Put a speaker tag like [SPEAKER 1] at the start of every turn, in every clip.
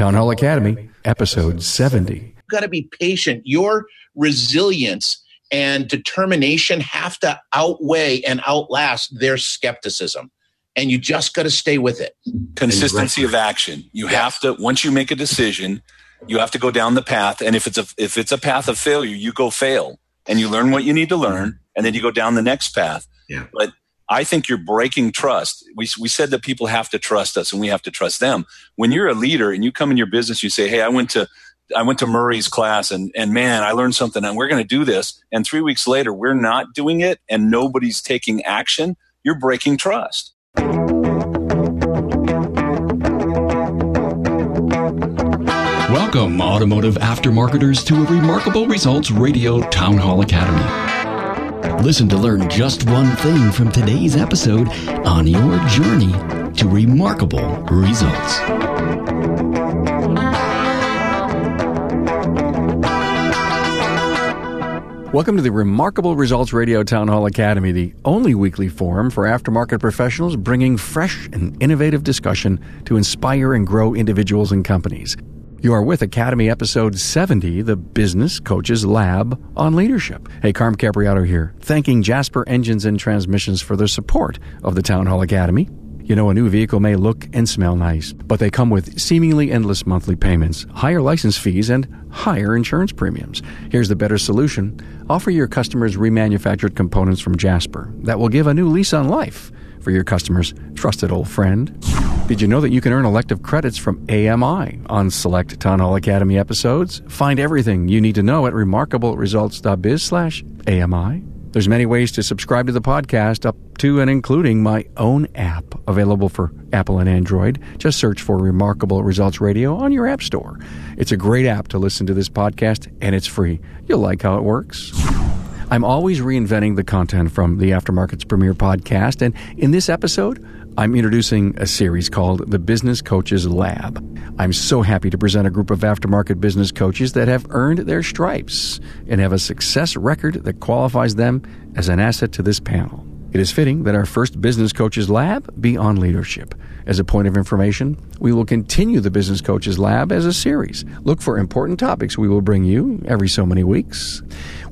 [SPEAKER 1] Town Hall Academy, episode 70.
[SPEAKER 2] You've got to be patient. Your resilience and determination have to outweigh and outlast their skepticism. And you just got to stay with it.
[SPEAKER 3] Consistency of action. You yes. have to, once you make a decision, you have to go down the path. And if it's a, if it's a path of failure, you go fail and you learn what you need to learn. And then you go down the next path.
[SPEAKER 2] Yeah.
[SPEAKER 3] But I think you're breaking trust. We, we said that people have to trust us and we have to trust them. When you're a leader and you come in your business, you say, Hey, I went to, I went to Murray's class and, and man, I learned something and we're going to do this. And three weeks later, we're not doing it and nobody's taking action. You're breaking trust.
[SPEAKER 1] Welcome, automotive aftermarketers, to a Remarkable Results Radio Town Hall Academy. Listen to learn just one thing from today's episode on your journey to remarkable results. Welcome to the Remarkable Results Radio Town Hall Academy, the only weekly forum for aftermarket professionals bringing fresh and innovative discussion to inspire and grow individuals and companies. You are with Academy Episode 70, the Business Coaches Lab on Leadership. Hey, Carm Capriato here, thanking Jasper Engines and Transmissions for their support of the Town Hall Academy. You know, a new vehicle may look and smell nice, but they come with seemingly endless monthly payments, higher license fees, and higher insurance premiums. Here's the better solution offer your customers remanufactured components from Jasper that will give a new lease on life for your customers' trusted old friend. Did you know that you can earn elective credits from AMI on select Town Hall Academy episodes? Find everything you need to know at remarkableresults.biz slash AMI. There's many ways to subscribe to the podcast, up to and including my own app, available for Apple and Android. Just search for Remarkable Results Radio on your app store. It's a great app to listen to this podcast, and it's free. You'll like how it works. I'm always reinventing the content from the Aftermarket's premier podcast, and in this episode, I'm introducing a series called The Business Coaches Lab. I'm so happy to present a group of aftermarket business coaches that have earned their stripes and have a success record that qualifies them as an asset to this panel. It is fitting that our first Business Coaches Lab be on leadership. As a point of information, we will continue the Business Coaches Lab as a series. Look for important topics we will bring you every so many weeks.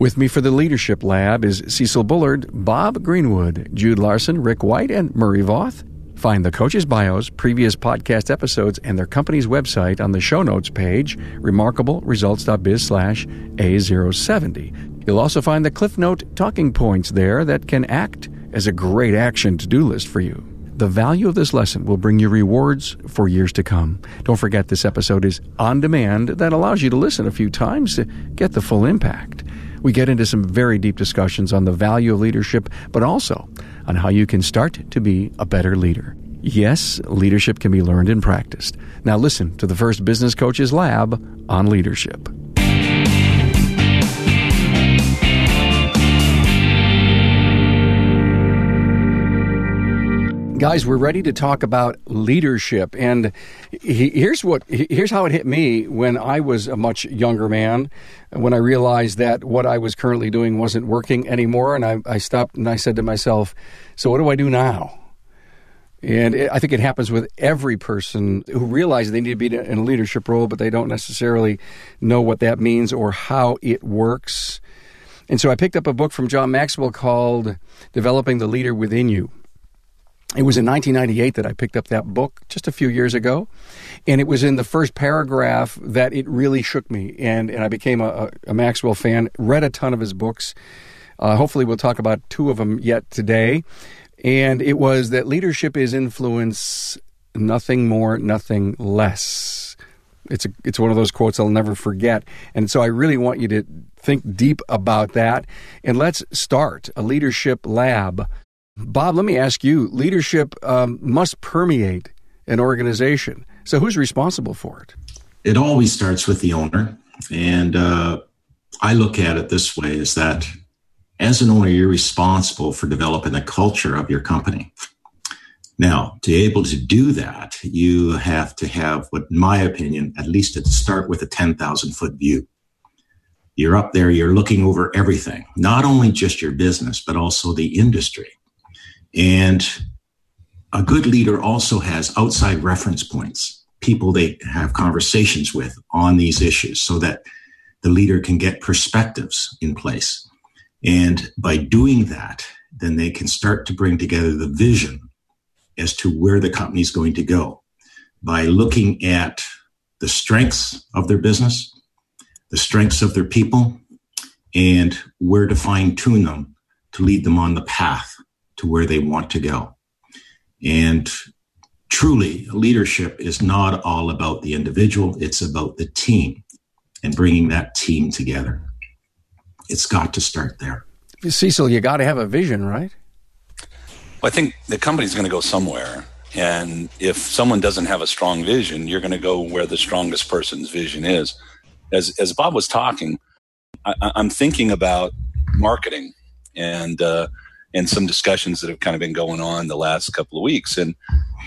[SPEAKER 1] With me for the Leadership Lab is Cecil Bullard, Bob Greenwood, Jude Larson, Rick White, and Murray Voth. Find the coaches' bios, previous podcast episodes, and their company's website on the show notes page, remarkableresults.biz slash A070. You'll also find the Cliff Note talking points there that can act as a great action to do list for you. The value of this lesson will bring you rewards for years to come. Don't forget this episode is on demand that allows you to listen a few times to get the full impact. We get into some very deep discussions on the value of leadership, but also on how you can start to be a better leader. Yes, leadership can be learned and practiced. Now listen to the first Business Coaches Lab on leadership. Guys we're ready to talk about leadership. And here's what here's how it hit me when i was a much younger man when i realized that what i was currently doing wasn't working anymore. And i, I stopped and i said to myself so what do i do now? And it, i think it happens with every person who realizes they need to be in a leadership role but they don't necessarily know what that means or how it works. And so i picked up a book from john maxwell called developing the leader within you it was in 1998 that I picked up that book just a few years ago. And it was in the first paragraph that it really shook me. And, and I became a, a Maxwell fan, read a ton of his books. Uh, hopefully, we'll talk about two of them yet today. And it was that leadership is influence, nothing more, nothing less. It's a, it's one of those quotes I'll never forget. And so I really want you to think deep about that. And let's start a leadership lab Bob, let me ask you leadership um, must permeate an organization. So, who's responsible for it?
[SPEAKER 4] It always starts with the owner. And uh, I look at it this way is that as an owner, you're responsible for developing the culture of your company. Now, to be able to do that, you have to have, what, in my opinion, at least to start with a 10,000 foot view. You're up there, you're looking over everything, not only just your business, but also the industry. And a good leader also has outside reference points. people they have conversations with on these issues so that the leader can get perspectives in place. And by doing that, then they can start to bring together the vision as to where the company is going to go by looking at the strengths of their business, the strengths of their people, and where to fine tune them to lead them on the path to where they want to go. And truly, leadership is not all about the individual, it's about the team and bringing that team together. It's got to start there.
[SPEAKER 1] Cecil, you got to have a vision, right?
[SPEAKER 3] Well, I think the company's going to go somewhere. And if someone doesn't have a strong vision, you're going to go where the strongest person's vision is. As, as Bob was talking, I, am thinking about marketing and, uh, and some discussions that have kind of been going on the last couple of weeks. And,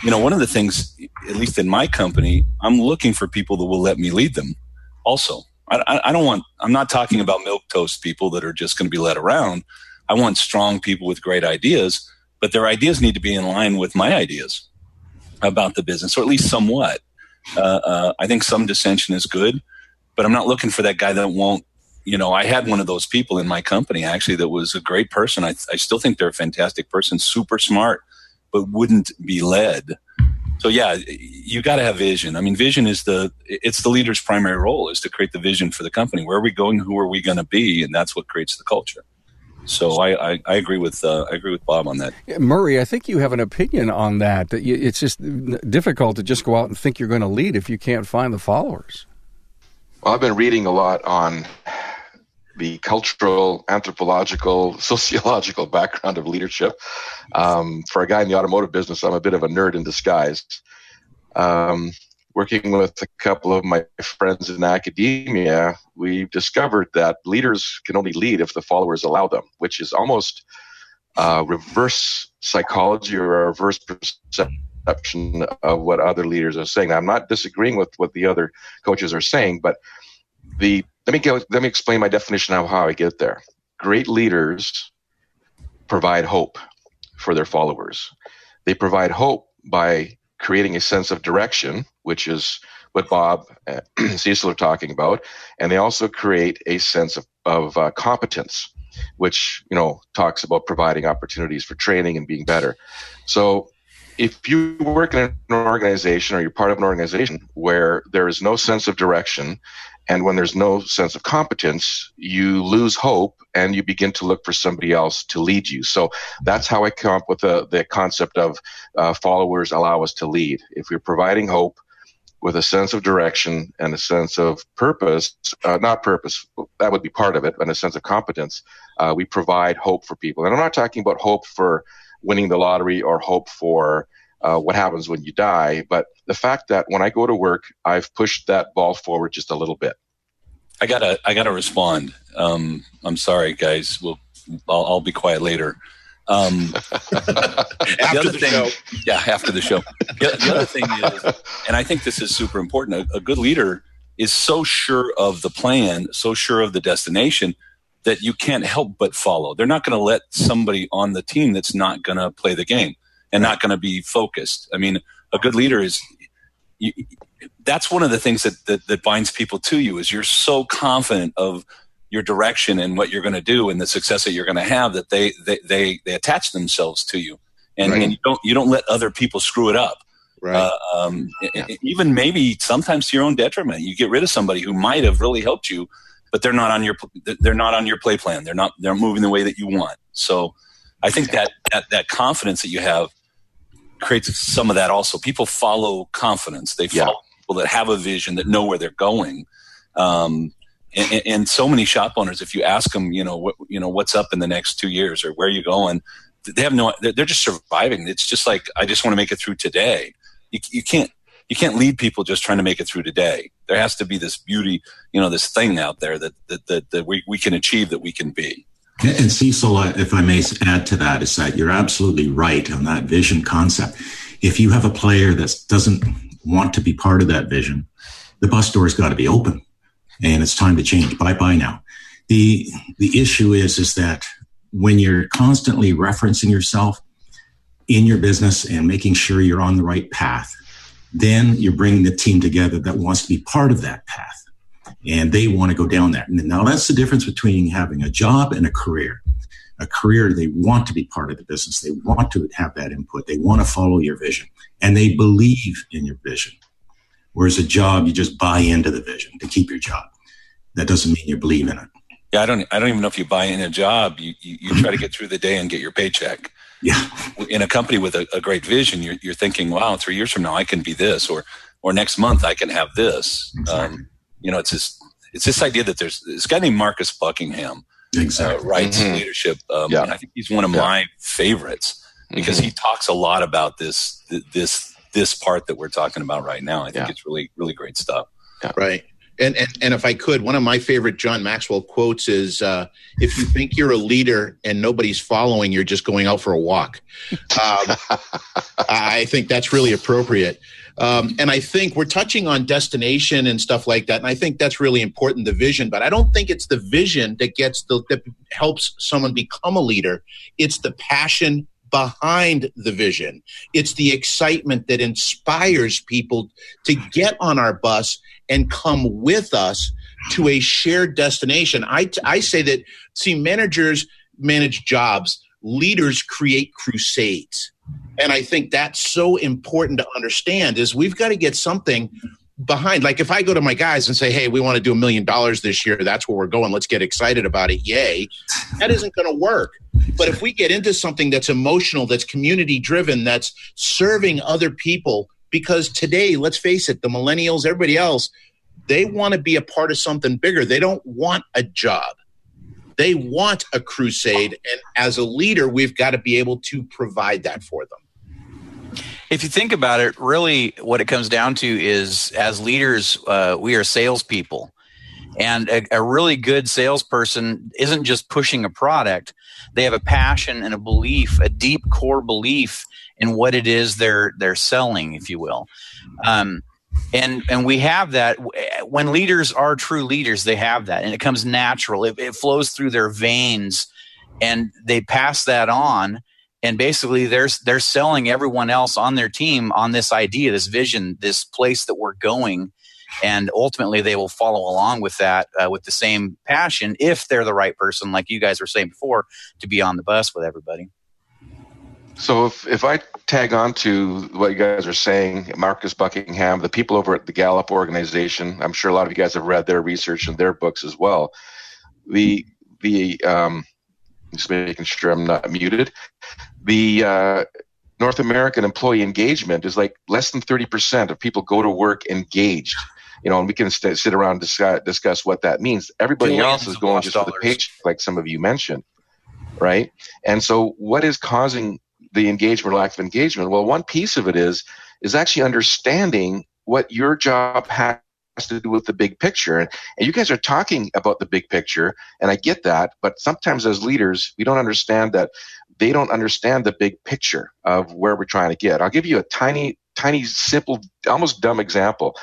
[SPEAKER 3] you know, one of the things, at least in my company, I'm looking for people that will let me lead them also. I, I don't want, I'm not talking about milk toast people that are just going to be led around. I want strong people with great ideas, but their ideas need to be in line with my ideas about the business, or at least somewhat. Uh, uh, I think some dissension is good, but I'm not looking for that guy that won't. You know, I had one of those people in my company actually that was a great person. I, I still think they're a fantastic person, super smart, but wouldn't be led. So yeah, you got to have vision. I mean, vision is the it's the leader's primary role is to create the vision for the company. Where are we going? Who are we going to be? And that's what creates the culture. So I, I, I, agree with uh, I agree with Bob on that.
[SPEAKER 1] Murray, I think you have an opinion on that. that. It's just difficult to just go out and think you're going to lead if you can't find the followers.
[SPEAKER 5] Well, I've been reading a lot on the cultural, anthropological, sociological background of leadership. Um, for a guy in the automotive business, I'm a bit of a nerd in disguise. Um, working with a couple of my friends in academia, we discovered that leaders can only lead if the followers allow them, which is almost uh, reverse psychology or a reverse perception of what other leaders are saying. Now, I'm not disagreeing with what the other coaches are saying, but the let me go, let me explain my definition of how I get there. Great leaders provide hope for their followers. They provide hope by creating a sense of direction, which is what Bob and Cecil are talking about, and they also create a sense of, of uh, competence, which you know talks about providing opportunities for training and being better. So, if you work in an organization or you're part of an organization where there is no sense of direction, and when there's no sense of competence, you lose hope and you begin to look for somebody else to lead you. So that's how I come up with the, the concept of uh, followers allow us to lead. If you're providing hope with a sense of direction and a sense of purpose, uh, not purpose, that would be part of it, but a sense of competence, uh, we provide hope for people. And I'm not talking about hope for winning the lottery or hope for uh, what happens when you die, but the fact that when I go to work, I've pushed that ball forward just a little bit.
[SPEAKER 3] I gotta, I gotta respond. Um, I'm sorry, guys. We'll, I'll, I'll be quiet later. Um,
[SPEAKER 2] after the, the thing, show.
[SPEAKER 3] yeah, after the show. The, the, other thing is, and I think this is super important. A, a good leader is so sure of the plan, so sure of the destination that you can't help but follow. They're not going to let somebody on the team that's not going to play the game and not going to be focused. I mean, a good leader is you, that's one of the things that, that, that binds people to you is you're so confident of your direction and what you're going to do and the success that you're going to have that they they they, they attach themselves to you and, right. and you don't you don't let other people screw it up right uh, um, yeah. even maybe sometimes to your own detriment you get rid of somebody who might have really helped you but they're not on your they're not on your play plan they're not they're moving the way that you want so i think that that, that confidence that you have creates some of that also. People follow confidence. They follow yeah. people that have a vision, that know where they're going. Um, and, and, so many shop owners, if you ask them, you know, what, you know, what's up in the next two years or where are you going? They have no, they're just surviving. It's just like, I just want to make it through today. You, you can't, you can't lead people just trying to make it through today. There has to be this beauty, you know, this thing out there that, that, that, that we, we can achieve, that we can be.
[SPEAKER 4] And Cecil, if I may add to that, is that you're absolutely right on that vision concept. If you have a player that doesn't want to be part of that vision, the bus door's got to be open, and it's time to change. Bye bye now. the The issue is is that when you're constantly referencing yourself in your business and making sure you're on the right path, then you're bringing the team together that wants to be part of that path and they want to go down that. And now that's the difference between having a job and a career. A career, they want to be part of the business. They want to have that input. They want to follow your vision and they believe in your vision. Whereas a job, you just buy into the vision to keep your job. That doesn't mean you believe in it.
[SPEAKER 3] Yeah, I don't. I don't even know if you buy in a job. You you, you try to get through the day and get your paycheck.
[SPEAKER 4] Yeah.
[SPEAKER 3] In a company with a, a, great vision, you're, you're thinking, wow, three years from now I can be this, or or next month I can have this.
[SPEAKER 4] Exactly. Um,
[SPEAKER 3] you know, it's this it's this idea that there's this guy named Marcus Buckingham
[SPEAKER 4] exactly.
[SPEAKER 3] uh, writes mm-hmm. leadership. Um, yeah. And I think he's one of yeah. my favorites because mm-hmm. he talks a lot about this this this part that we're talking about right now. I think yeah. it's really really great stuff.
[SPEAKER 2] Yeah. Right. And, and, and if I could, one of my favorite John Maxwell quotes is uh, if you think you're a leader and nobody's following, you're just going out for a walk. Um, I think that's really appropriate. Um, and I think we're touching on destination and stuff like that. And I think that's really important, the vision. But I don't think it's the vision that gets the, that helps someone become a leader. It's the passion behind the vision. It's the excitement that inspires people to get on our bus and come with us to a shared destination. I, I say that, see, managers manage jobs, leaders create crusades. And I think that's so important to understand is we've got to get something behind like if i go to my guys and say hey we want to do a million dollars this year that's where we're going let's get excited about it yay that isn't going to work. But if we get into something that's emotional that's community driven that's serving other people because today let's face it the millennials everybody else they want to be a part of something bigger. They don't want a job. They want a crusade and as a leader we've got to be able to provide that for them
[SPEAKER 6] if you think about it, really what it comes down to is as leaders, uh, we are salespeople. And a, a, really good salesperson isn't just pushing a product, they have a passion and a belief, a deep core belief in what it is they're, they're selling, if you will. Um, and and we have that when leaders are true leaders they have that and it comes natural it, it flows through their veins and they pass that on and basically they're they're selling everyone else on their team on this idea this vision this place that we're going. And ultimately they will follow along with that uh, with the same passion if they're the right person like you guys were saying before to be on the bus with everybody.
[SPEAKER 5] So if, if i tag on to what you guys are saying marcus buckingham the people over at the gallup organization i'm sure a lot of you guys have read their research and their books as well. The the um, just making sure i'm not muted the uh, North American employee engagement is like less than 30% of people go to work engaged. You know, and we can st- sit around and discuss, discuss what that means. Everybody else is going just dollars. for the paycheck, like some of you mentioned, right? And so, what is causing the engagement or lack of engagement? Well, one piece of it is is actually understanding what your job has to do with the big picture. And, and you guys are talking about the big picture, and I get that. But sometimes as leaders, we don't understand that they don't understand the big picture of where we're trying to get. I'll give you a tiny, tiny, simple, almost dumb example.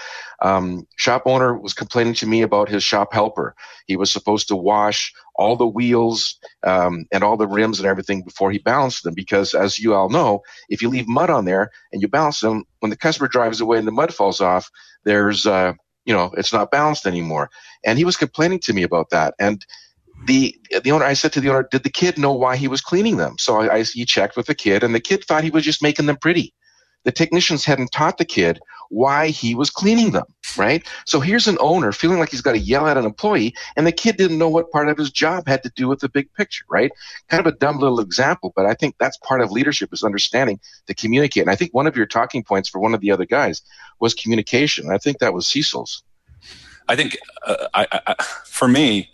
[SPEAKER 5] Um, shop owner was complaining to me about his shop helper. He was supposed to wash all the wheels um, and all the rims and everything before he balanced them because, as you all know, if you leave mud on there and you balance them, when the customer drives away and the mud falls off, there's uh, you know it's not balanced anymore. And he was complaining to me about that. And the the owner, I said to the owner, did the kid know why he was cleaning them? So I, I he checked with the kid, and the kid thought he was just making them pretty. The technicians hadn't taught the kid why he was cleaning them, right? So here's an owner feeling like he's got to yell at an employee, and the kid didn't know what part of his job had to do with the big picture, right? Kind of a dumb little example, but I think that's part of leadership is understanding to communicate. And I think one of your talking points for one of the other guys was communication. I think that was Cecil's.
[SPEAKER 3] I think uh, I, I, for me,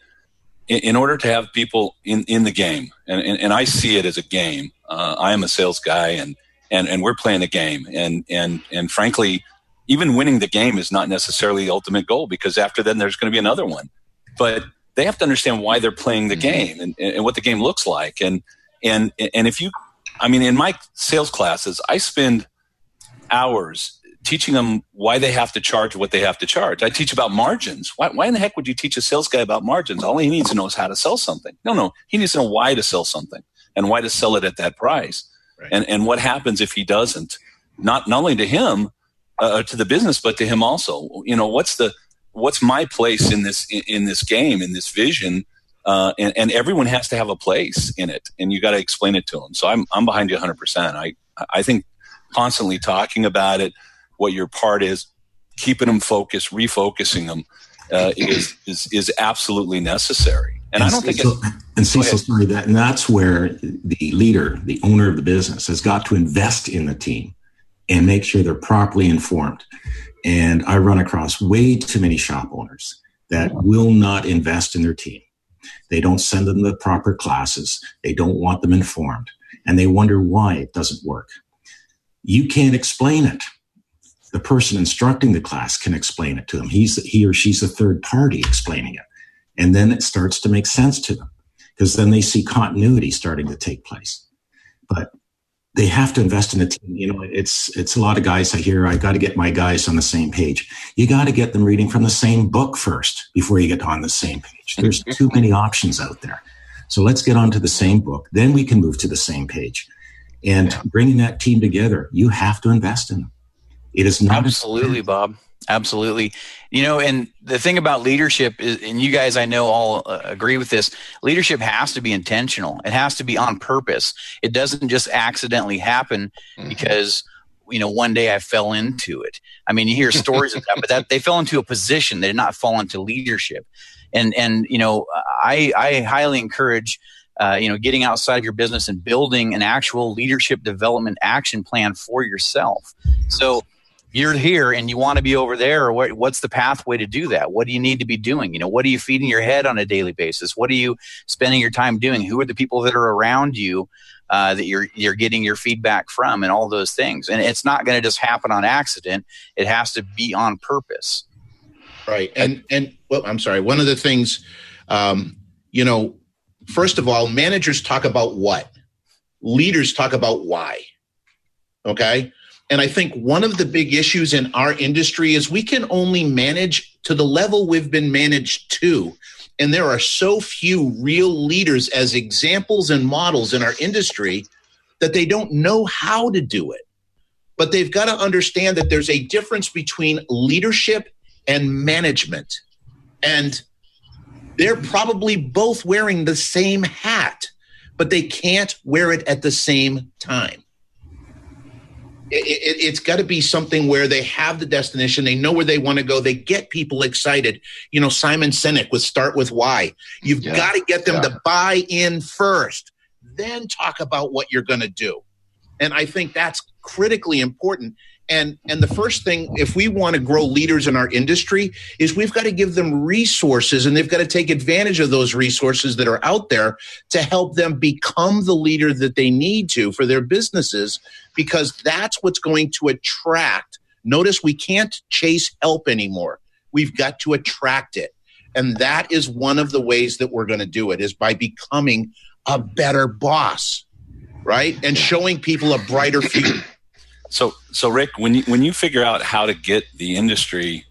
[SPEAKER 3] in, in, order to have people in, in the game, and, and, and I see it as a game. Uh, I am a sales guy, and, and, and we're playing a game. And, and, and frankly, even winning the game is not necessarily the ultimate goal because after then there's going to be another one. But they have to understand why they're playing the mm-hmm. game and, and what the game looks like. And, and, and if you, I mean, in my sales classes, I spend hours teaching them why they have to charge what they have to charge. I teach about margins. Why, why in the heck would you teach a sales guy about margins? All he needs to know is how to sell something. No, no, he needs to know why to sell something and why to sell it at that price. Right. And and what happens if he doesn't? Not not only to him, uh, to the business, but to him also. You know, what's the what's my place in this in, in this game in this vision? Uh, and, and everyone has to have a place in it, and you got to explain it to them. So I'm I'm behind you 100. percent I I think constantly talking about it, what your part is, keeping them focused, refocusing them uh, is, is is absolutely necessary. And, and I don't think
[SPEAKER 4] so, and Cecil, sorry that and that's where the leader, the owner of the business, has got to invest in the team and make sure they're properly informed. And I run across way too many shop owners that will not invest in their team. They don't send them the proper classes. They don't want them informed and they wonder why it doesn't work. You can't explain it. The person instructing the class can explain it to them. He's, he or she's a third party explaining it. And then it starts to make sense to them because then they see continuity starting to take place. But they have to invest in a team. You know, it's it's a lot of guys I hear. I got to get my guys on the same page. You got to get them reading from the same book first before you get on the same page. There's too many options out there. So let's get onto the same book. Then we can move to the same page. And yeah. bringing that team together, you have to invest in them. It is not
[SPEAKER 6] absolutely, Bob. Absolutely. You know, and the thing about leadership is, and you guys I know all uh, agree with this, leadership has to be intentional. It has to be on purpose. It doesn't just accidentally happen mm-hmm. because, you know, one day I fell into it. I mean, you hear stories of that, but that they fell into a position. They did not fall into leadership. And, and, you know, I, I highly encourage, uh, you know, getting outside of your business and building an actual leadership development action plan for yourself. So, you're here and you want to be over there what, what's the pathway to do that? What do you need to be doing? You know what are you feeding your head on a daily basis? What are you spending your time doing? Who are the people that are around you uh, that you're you're getting your feedback from and all those things. And it's not going to just happen on accident. It has to be on purpose.
[SPEAKER 2] Right. And and well i'm sorry. One of the things um, you know first of all managers talk about what? Leaders talk about why. Okay and I think one of the big issues in our industry is we can only manage to the level we've been managed to. And there are so few real leaders as examples and models in our industry that they don't know how to do it. But they've got to understand that there's a difference between leadership and management. And they're probably both wearing the same hat, but they can't wear it at the same time it, it, has got to be something where they have the destination, they know where they want to go, they get people excited. You know, Simon Sinek with Start with Why. You've yeah. got to get them yeah. to buy in first, then talk about what you're going to do. And I think that's critically important and and the first thing if we want to grow leaders in our industry is we've got to give them resources and they've got to take advantage of those resources that are out there to help them become the leader that they need to for their businesses because that's what's going to attract. Notice we can't chase help anymore. We've got to attract it. And that is one of the ways that we're going to do it is by becoming a better boss right? And showing people a brighter future.
[SPEAKER 3] So, so Rick, when you when you figure out how to get the industry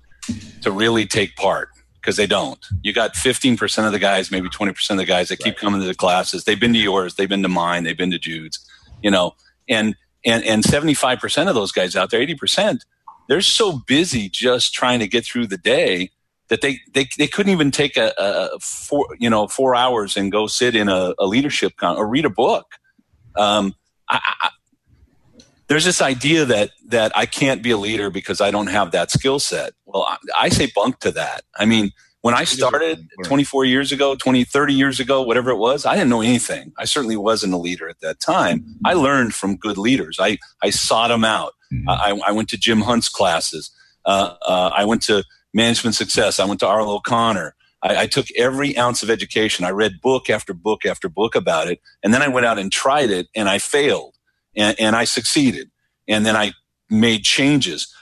[SPEAKER 3] to really take part, because they don't, you got 15% of the guys, maybe 20% of the guys that keep coming to the classes. They've been to yours, they've been to mine, they've been to Jude's, you know, and and and 75% of those guys out there, 80%, they're so busy just trying to get through the day that they they, they couldn't even take a, a four you know four hours and go sit in a, a leadership con or read a book. Um, I, I, there's this idea that that I can't be a leader because I don't have that skill set. Well, I, I, say bunk to that. I mean, when I started 24 years ago, 20, 30 years ago, whatever it was, I didn't know anything. I certainly wasn't a leader at that time. I learned from good leaders. I, I sought them out. Mm-hmm. I, I went to Jim Hunt's classes. Uh, uh, I went to Management Success. I went to Arlo O'Connor. I, I, took every ounce of education. I read book after book after book about it. And then I went out and tried it and I failed and, and I succeeded. And then I made changes.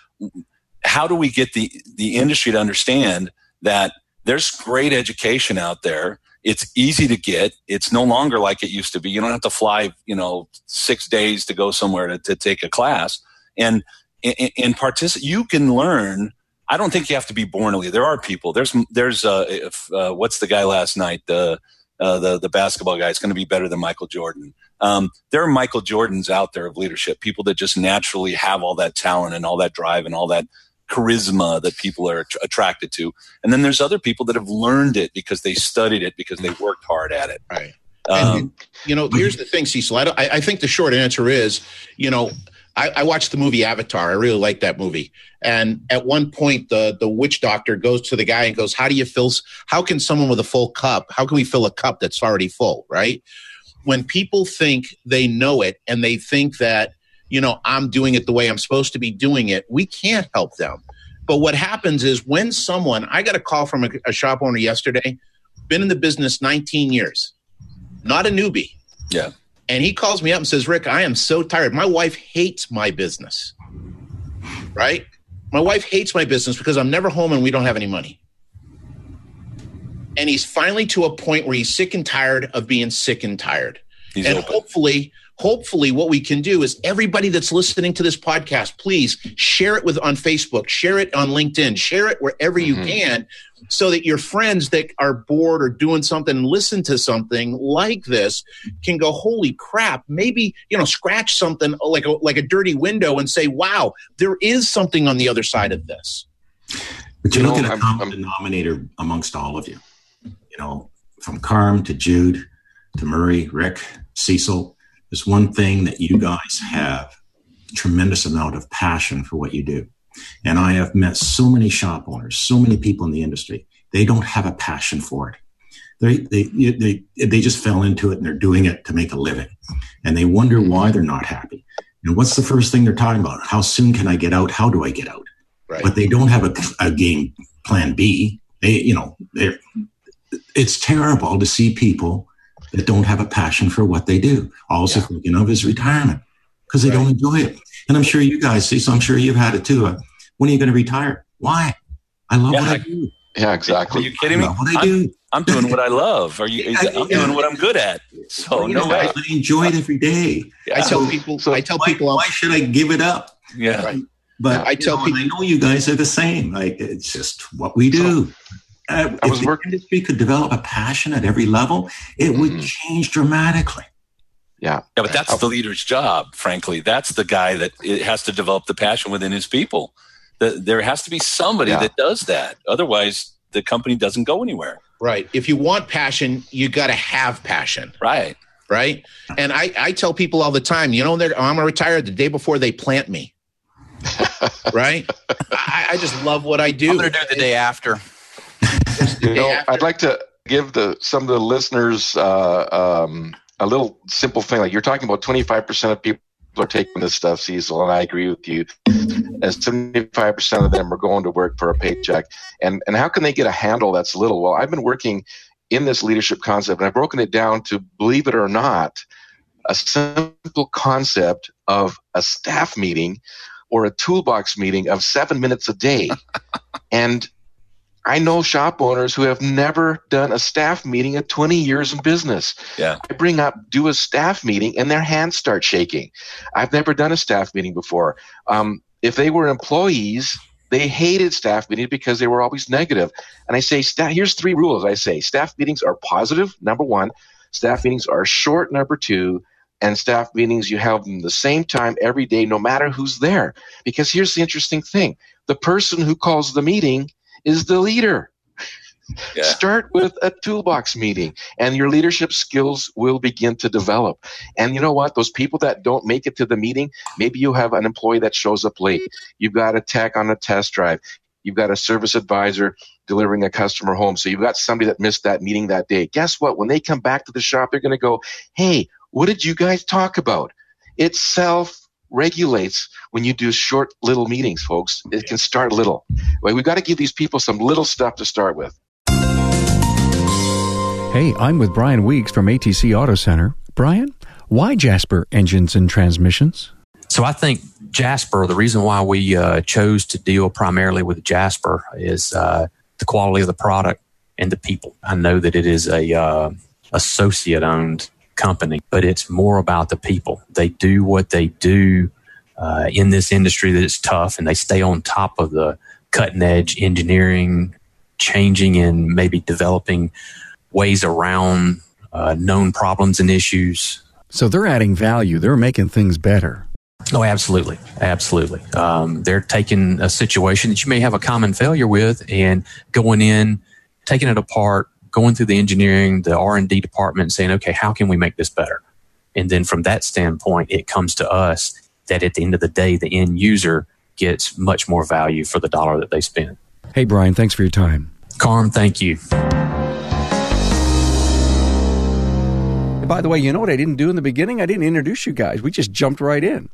[SPEAKER 3] How do we get the, the industry to understand that there's great education out there? It's easy to get. It's no longer like it used to be. You don't have to fly, you know, six days to go somewhere to, to take a class. And and participate, you can learn. I don't think you have to be born a leader. There are people. There's there's uh, if, uh, what's the guy last night? The uh, the the basketball guy is going to be better than Michael Jordan. Um, there are Michael Jordans out there of leadership, people that just naturally have all that talent and all that drive and all that charisma that people are attracted to. And then there's other people that have learned it because they studied it because they worked hard at it.
[SPEAKER 2] Right. Um, and, you know, here's the thing, Cecil. I, I, I think the short answer is, you know, I, I, watched the movie Avatar. I really like that movie. And at one point, the the witch doctor goes to the guy and goes, "How do you fill? How can someone with a full cup? How can we fill a cup that's already full? Right? When people think they know it and they think that you know I'm doing it the way I'm supposed to be doing it, we can't help them. But what happens is when someone, I got a call from a, a shop owner yesterday, been in the business 19 years, not a newbie.
[SPEAKER 3] Yeah
[SPEAKER 2] and he calls me up and says, Rick, I am so tired. My wife hates my business. Right? My wife hates my business because I'm never home and we don't have any money. And he's finally to a point where he's sick and tired of being sick and tired. He's and open. hopefully, hopefully what we can do is everybody that's listening to this podcast, please share it with on Facebook, share it on LinkedIn, share it wherever you mm-hmm. can so that your friends that are bored or doing something and listen to something like this can go, holy crap, maybe, you know, scratch something like a, like a dirty window and say, wow, there is something on the other side of this.
[SPEAKER 4] But you, you look know, at a common I'm, denominator amongst all of you, you know, from Carm to Jude to Murray, Rick, Cecil, there's one thing that you guys have tremendous amount of passion for what you do. And I have met so many shop owners, so many people in the industry. They don't have a passion for it. They, they, they, they just fell into it and they're doing it to make a living. And they wonder why they're not happy. And what's the first thing they're talking about? How soon can I get out? How do I get out? Right. But they don't have a, a game plan B. They, you know, they're, it's terrible to see people that don't have a passion for what they do. All yeah. thinking of is retirement because they right. don't enjoy it. And I'm sure you guys see, so I'm sure you've had it too. Uh, when are you going to retire? Why? I love yeah, what I, I do.
[SPEAKER 5] Yeah, exactly.
[SPEAKER 3] Are you kidding me?
[SPEAKER 4] what I do.
[SPEAKER 3] I'm, I'm, doing what I love. Are you? I, I'm doing what I'm good at. So no
[SPEAKER 4] way. I enjoy it every day.
[SPEAKER 2] I tell people. So I tell
[SPEAKER 4] why,
[SPEAKER 2] people.
[SPEAKER 4] Why should I give it up?
[SPEAKER 3] Yeah. Right.
[SPEAKER 4] But I tell know, people. I know you guys are the same. Like it's just what we do. So, uh, if the working. industry could develop a passion at every level, it would mm-hmm. change dramatically.
[SPEAKER 5] Yeah.
[SPEAKER 3] Yeah, but that's the leader's job, frankly. That's the guy that has to develop the passion within his people. The, there has to be somebody yeah. that does that. Otherwise, the company doesn't go anywhere.
[SPEAKER 2] Right. If you want passion, you got to have passion.
[SPEAKER 3] Right.
[SPEAKER 2] Right. And I, I tell people all the time, you know, I'm going to retire the day before they plant me. right. I, I, just love what I do.
[SPEAKER 6] I'm going to do it the day after.
[SPEAKER 5] You know, I'd like to give the some of the listeners uh, um, a little simple thing. Like you're talking about 25% of people are taking this stuff, Cecil, and I agree with you. And 75% of them are going to work for a paycheck. And and how can they get a handle that's little? Well, I've been working in this leadership concept, and I've broken it down to believe it or not, a simple concept of a staff meeting or a toolbox meeting of seven minutes a day. and I know shop owners who have never done a staff meeting in 20 years in business.
[SPEAKER 3] Yeah.
[SPEAKER 5] I bring up, do a staff meeting, and their hands start shaking. I've never done a staff meeting before. Um, if they were employees, they hated staff meetings because they were always negative. And I say, here's three rules. I say, staff meetings are positive, number one. Staff meetings are short, number two. And staff meetings, you have them the same time every day, no matter who's there. Because here's the interesting thing the person who calls the meeting is the leader. Yeah. Start with a toolbox meeting and your leadership skills will begin to develop. And you know what? Those people that don't make it to the meeting, maybe you have an employee that shows up late. You've got a tech on a test drive. You've got a service advisor delivering a customer home. So you've got somebody that missed that meeting that day. Guess what? When they come back to the shop, they're going to go, Hey, what did you guys talk about? It's self regulates when you do short little meetings, folks. It can start little. We've got to give these people some little stuff to start with.
[SPEAKER 1] Hey, I'm with Brian Weeks from ATC Auto Center. Brian, why Jasper Engines and Transmissions?
[SPEAKER 7] So I think Jasper, the reason why we uh, chose to deal primarily with Jasper is uh, the quality of the product and the people. I know that it is a uh, associate owned company, but it's more about the people. They do what they do uh, in this industry that is tough, and they stay on top of the cutting edge engineering, changing and maybe developing ways around uh, known problems and issues.
[SPEAKER 1] So they're adding value. They're making things better.
[SPEAKER 7] Oh, absolutely. Absolutely. Um, they're taking a situation that you may have a common failure with and going in, taking it apart, going through the engineering, the R&D department saying, okay, how can we make this better? And then from that standpoint, it comes to us that at the end of the day, the end user gets much more value for the dollar that they spend.
[SPEAKER 1] Hey, Brian, thanks for your time.
[SPEAKER 7] Carm, thank you.
[SPEAKER 1] by the way, you know what I didn't do in the beginning? I didn't introduce you guys. We just jumped right in.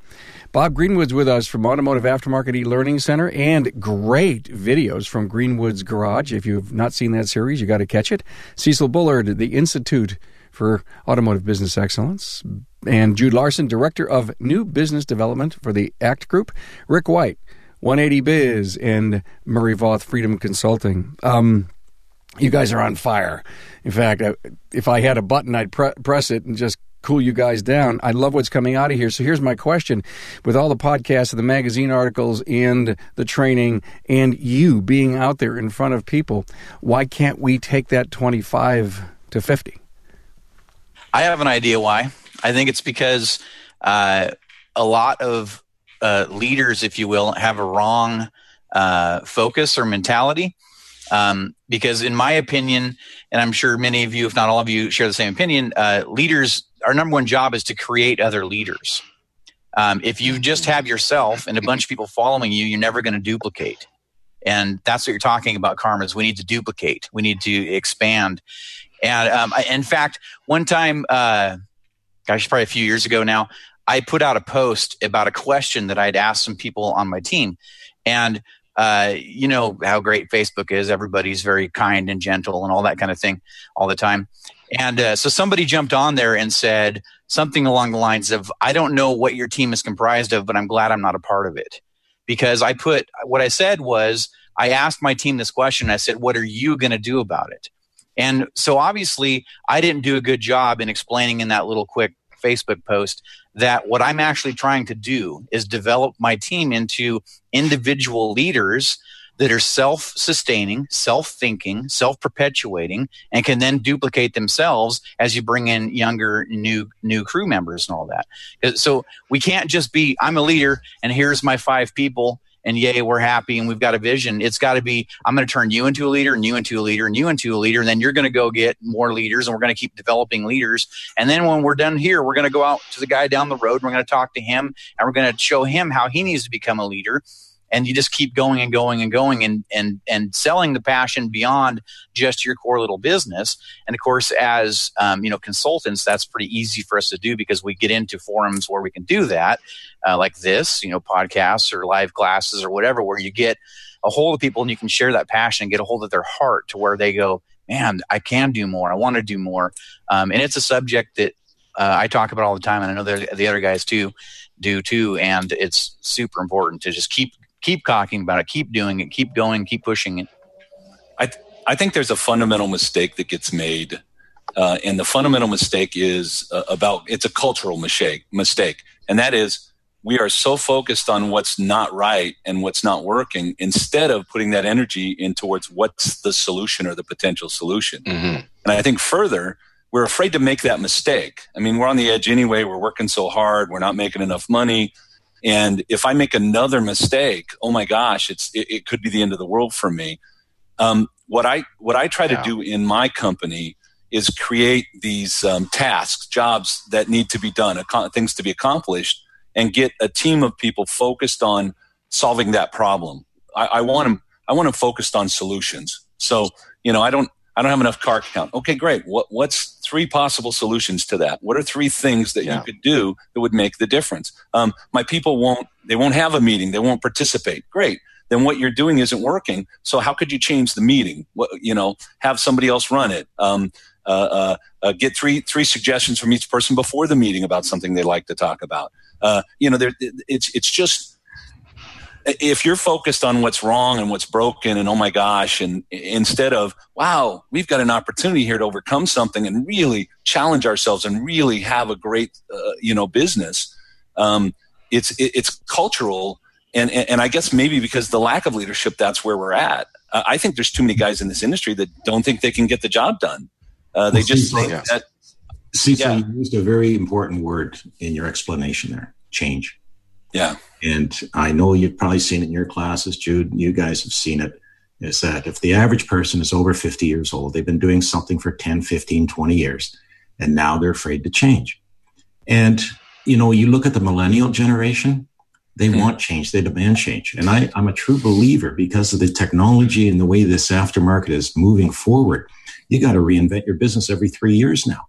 [SPEAKER 1] Bob Greenwood's with us from Automotive Aftermarket E-Learning Center and great videos from Greenwood's Garage. If you've not seen that series, you got to catch it. Cecil Bullard, the Institute for Automotive Business Excellence, and Jude Larson, Director of New Business Development for the ACT Group. Rick White, 180 Biz, and Murray Voth Freedom Consulting. Um, you guys are on fire. In fact, if I had a button, I'd pre- press it and just cool you guys down. I love what's coming out of here. So here's my question with all the podcasts and the magazine articles and the training and you being out there in front of people, why can't we take that 25 to 50?
[SPEAKER 6] I have an idea why. I think it's because uh, a lot of uh, leaders, if you will, have a wrong uh, focus or mentality. Um, because, in my opinion, and I'm sure many of you, if not all of you, share the same opinion, uh, leaders, our number one job is to create other leaders. Um, if you just have yourself and a bunch of people following you, you're never going to duplicate. And that's what you're talking about, Karma, is we need to duplicate. We need to expand. And um, I, in fact, one time, uh, gosh, probably a few years ago now, I put out a post about a question that I'd asked some people on my team. And uh, you know how great Facebook is. Everybody's very kind and gentle and all that kind of thing all the time. And uh, so somebody jumped on there and said something along the lines of, I don't know what your team is comprised of, but I'm glad I'm not a part of it. Because I put, what I said was, I asked my team this question. I said, What are you going to do about it? And so obviously, I didn't do a good job in explaining in that little quick Facebook post that what I'm actually trying to do is develop my team into individual leaders that are self sustaining, self thinking, self perpetuating, and can then duplicate themselves as you bring in younger, new, new crew members and all that. Uh, so we can't just be, I'm a leader and here's my five people and yay, we're happy and we've got a vision. It's got to be, I'm going to turn you into a leader and you into a leader and you into a leader. And then you're going to go get more leaders and we're going to keep developing leaders. And then when we're done here, we're going to go out to the guy down the road. And we're going to talk to him and we're going to show him how he needs to become a leader and you just keep going and going and going and and and selling the passion beyond just your core little business. And of course as um, you know consultants that's pretty easy for us to do because we get into forums where we can do that uh, like this you know podcasts or live classes or whatever where you get a hold of people and you can share that passion and get a hold of their heart to where they go man i can do more. I want to do more. Um, and it's a subject that uh, i talk about all the time and i know the other guys too do too and it's super important to just keep keep talking about it, keep doing it, keep going, keep pushing it.
[SPEAKER 3] I th- I think there's a fundamental mistake that gets made, uh, and the fundamental mistake is uh, about it's a cultural mistake mistake, and that is we are so focused on what's not right and what's not working instead of putting that energy in towards what's the solution or the potential solution. Mm-hmm. And I think further, we're afraid to make that mistake. I mean, we're on the edge anyway. We're working so hard. We're not making enough money. And if I make another mistake, oh my gosh, it's it, it could be the end of the world for me. Um, what I what I try yeah. to do in my company is create these um, tasks, jobs that need to be done, ac- things to be accomplished, and get a team of people focused on solving that problem. I, I want them. I want them focused on solutions. So you know, I don't I don't have enough car count. Okay, great. What, what's three possible solutions to that? What are three things that yeah. you could do that would make the difference? Um, my people won't, they won't have a meeting. They won't participate. Great. Then what you're doing isn't working. So how could you change the meeting? What, you know, have somebody else run it. Um, uh, uh, uh, get three three suggestions from each person before the meeting about something they like to talk about. Uh, you know, it's it's just if you're focused on what's wrong and what's broken and oh my gosh and instead of wow we've got an opportunity here to overcome something and really challenge ourselves and really have a great uh, you know business um, it's it, it's cultural and, and, i guess maybe because the lack of leadership that's where we're at uh, i think there's too many guys in this industry that don't think they can get the job done uh, they just think that
[SPEAKER 4] Cecil, yeah. you used a very important word in your explanation there change.
[SPEAKER 3] Yeah.
[SPEAKER 4] And I know you've probably seen it in your classes, Jude. You guys have seen it. Is that if the average person is over 50 years old, they've been doing something for 10, 15, 20 years, and now they're afraid to change. And, you know, you look at the millennial generation, they mm-hmm. want change, they demand change. And I, I'm a true believer because of the technology and the way this aftermarket is moving forward. You got to reinvent your business every three years now.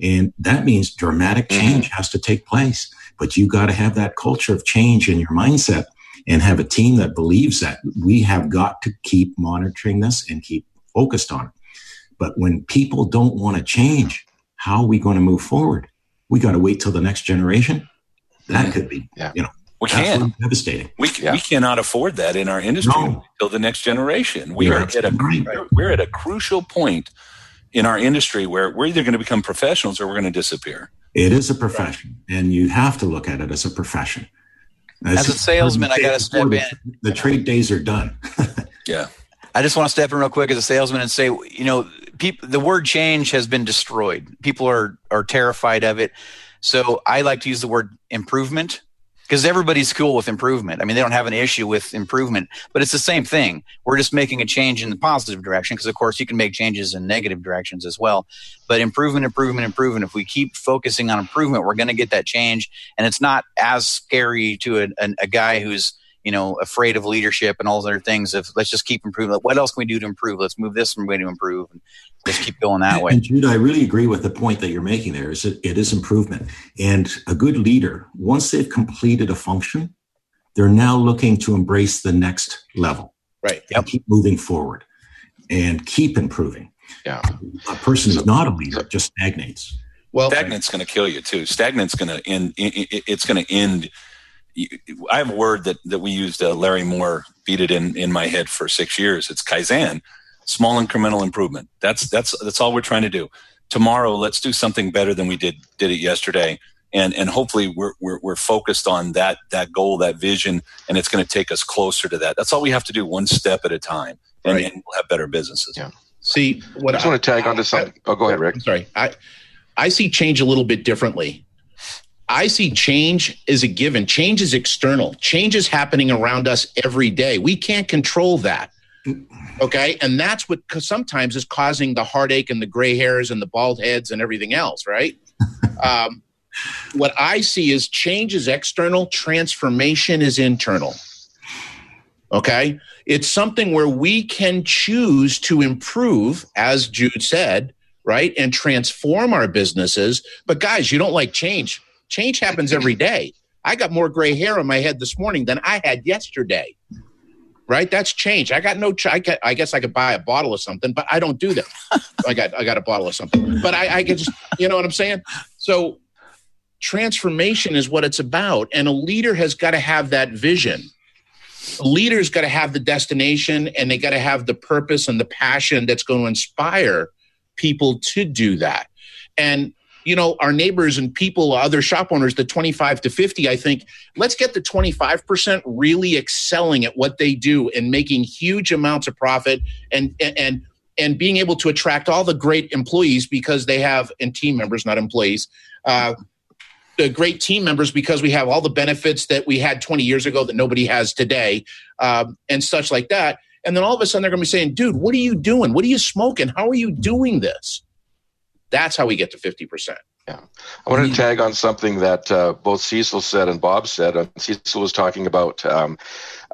[SPEAKER 4] And that means dramatic mm-hmm. change has to take place. But you got to have that culture of change in your mindset and have a team that believes that we have got to keep monitoring this and keep focused on it. But when people don't want to change, how are we going to move forward? We got to wait till the next generation. That could be, yeah. you know,
[SPEAKER 3] we can
[SPEAKER 4] devastating.
[SPEAKER 3] We, yeah. we cannot afford that in our industry no. until the next generation. We are at a right. we're at a crucial point in our industry where we're either going to become professionals or we're going to disappear.
[SPEAKER 4] It is a profession, and you have to look at it as a profession.
[SPEAKER 6] As, as a salesman, I got to step in.
[SPEAKER 4] The trade days are done.
[SPEAKER 3] yeah.
[SPEAKER 6] I just want to step in real quick as a salesman and say, you know, people, the word change has been destroyed. People are are terrified of it. So I like to use the word improvement because everybody's cool with improvement. I mean, they don't have an issue with improvement, but it's the same thing. We're just making a change in the positive direction because, of course, you can make changes in negative directions as well. But improvement, improvement, improvement. If we keep focusing on improvement, we're going to get that change, and it's not as scary to a, a, a guy who's you know, afraid of leadership and all those other things. Of let's just keep improving. What else can we do to improve? Let's move this way to improve, and just keep going that way.
[SPEAKER 4] And Jude, I really agree with the point that you're making. There is it, it is improvement, and a good leader once they've completed a function, they're now looking to embrace the next level.
[SPEAKER 2] Right.
[SPEAKER 4] And keep moving forward, and keep improving.
[SPEAKER 5] Yeah.
[SPEAKER 4] A person who's not a leader just stagnates.
[SPEAKER 3] Well, stagnant's going to kill you too. Stagnant's going to end. It's going to end I have a word that, that we used, uh, Larry Moore beat it in, in my head for six years. It's Kaizen, small incremental improvement. That's, that's, that's all we're trying to do. Tomorrow, let's do something better than we did, did it yesterday. And, and hopefully we're, we're, we're focused on that, that goal, that vision, and it's going to take us closer to that. That's all we have to do one step at a time and, right. and we'll have better businesses.
[SPEAKER 2] Yeah. See, what
[SPEAKER 5] I just I, want to tag on to something. oh, go ahead, Rick.
[SPEAKER 2] I'm sorry. I, I see change a little bit differently. I see change as a given. Change is external. Change is happening around us every day. We can't control that. Okay. And that's what sometimes is causing the heartache and the gray hairs and the bald heads and everything else, right? um, what I see is change is external, transformation is internal. Okay. It's something where we can choose to improve, as Jude said, right? And transform our businesses. But guys, you don't like change Change happens every day. I got more gray hair on my head this morning than I had yesterday. Right? That's change. I got no. Ch- I, I guess I could buy a bottle of something, but I don't do that. I got I got a bottle of something, but I, I just you know what I'm saying. So transformation is what it's about, and a leader has got to have that vision. A leader's got to have the destination, and they got to have the purpose and the passion that's going to inspire people to do that. And you know, our neighbors and people, other shop owners, the 25 to 50, I think let's get the 25% really excelling at what they do and making huge amounts of profit and, and, and being able to attract all the great employees because they have, and team members, not employees, uh, the great team members because we have all the benefits that we had 20 years ago that nobody has today um, and such like that. And then all of a sudden they're going to be saying, dude, what are you doing? What are you smoking? How are you doing this? That's how we get to 50%.
[SPEAKER 5] Yeah. I wanted to tag on something that uh, both Cecil said and Bob said. Uh, Cecil was talking about, um,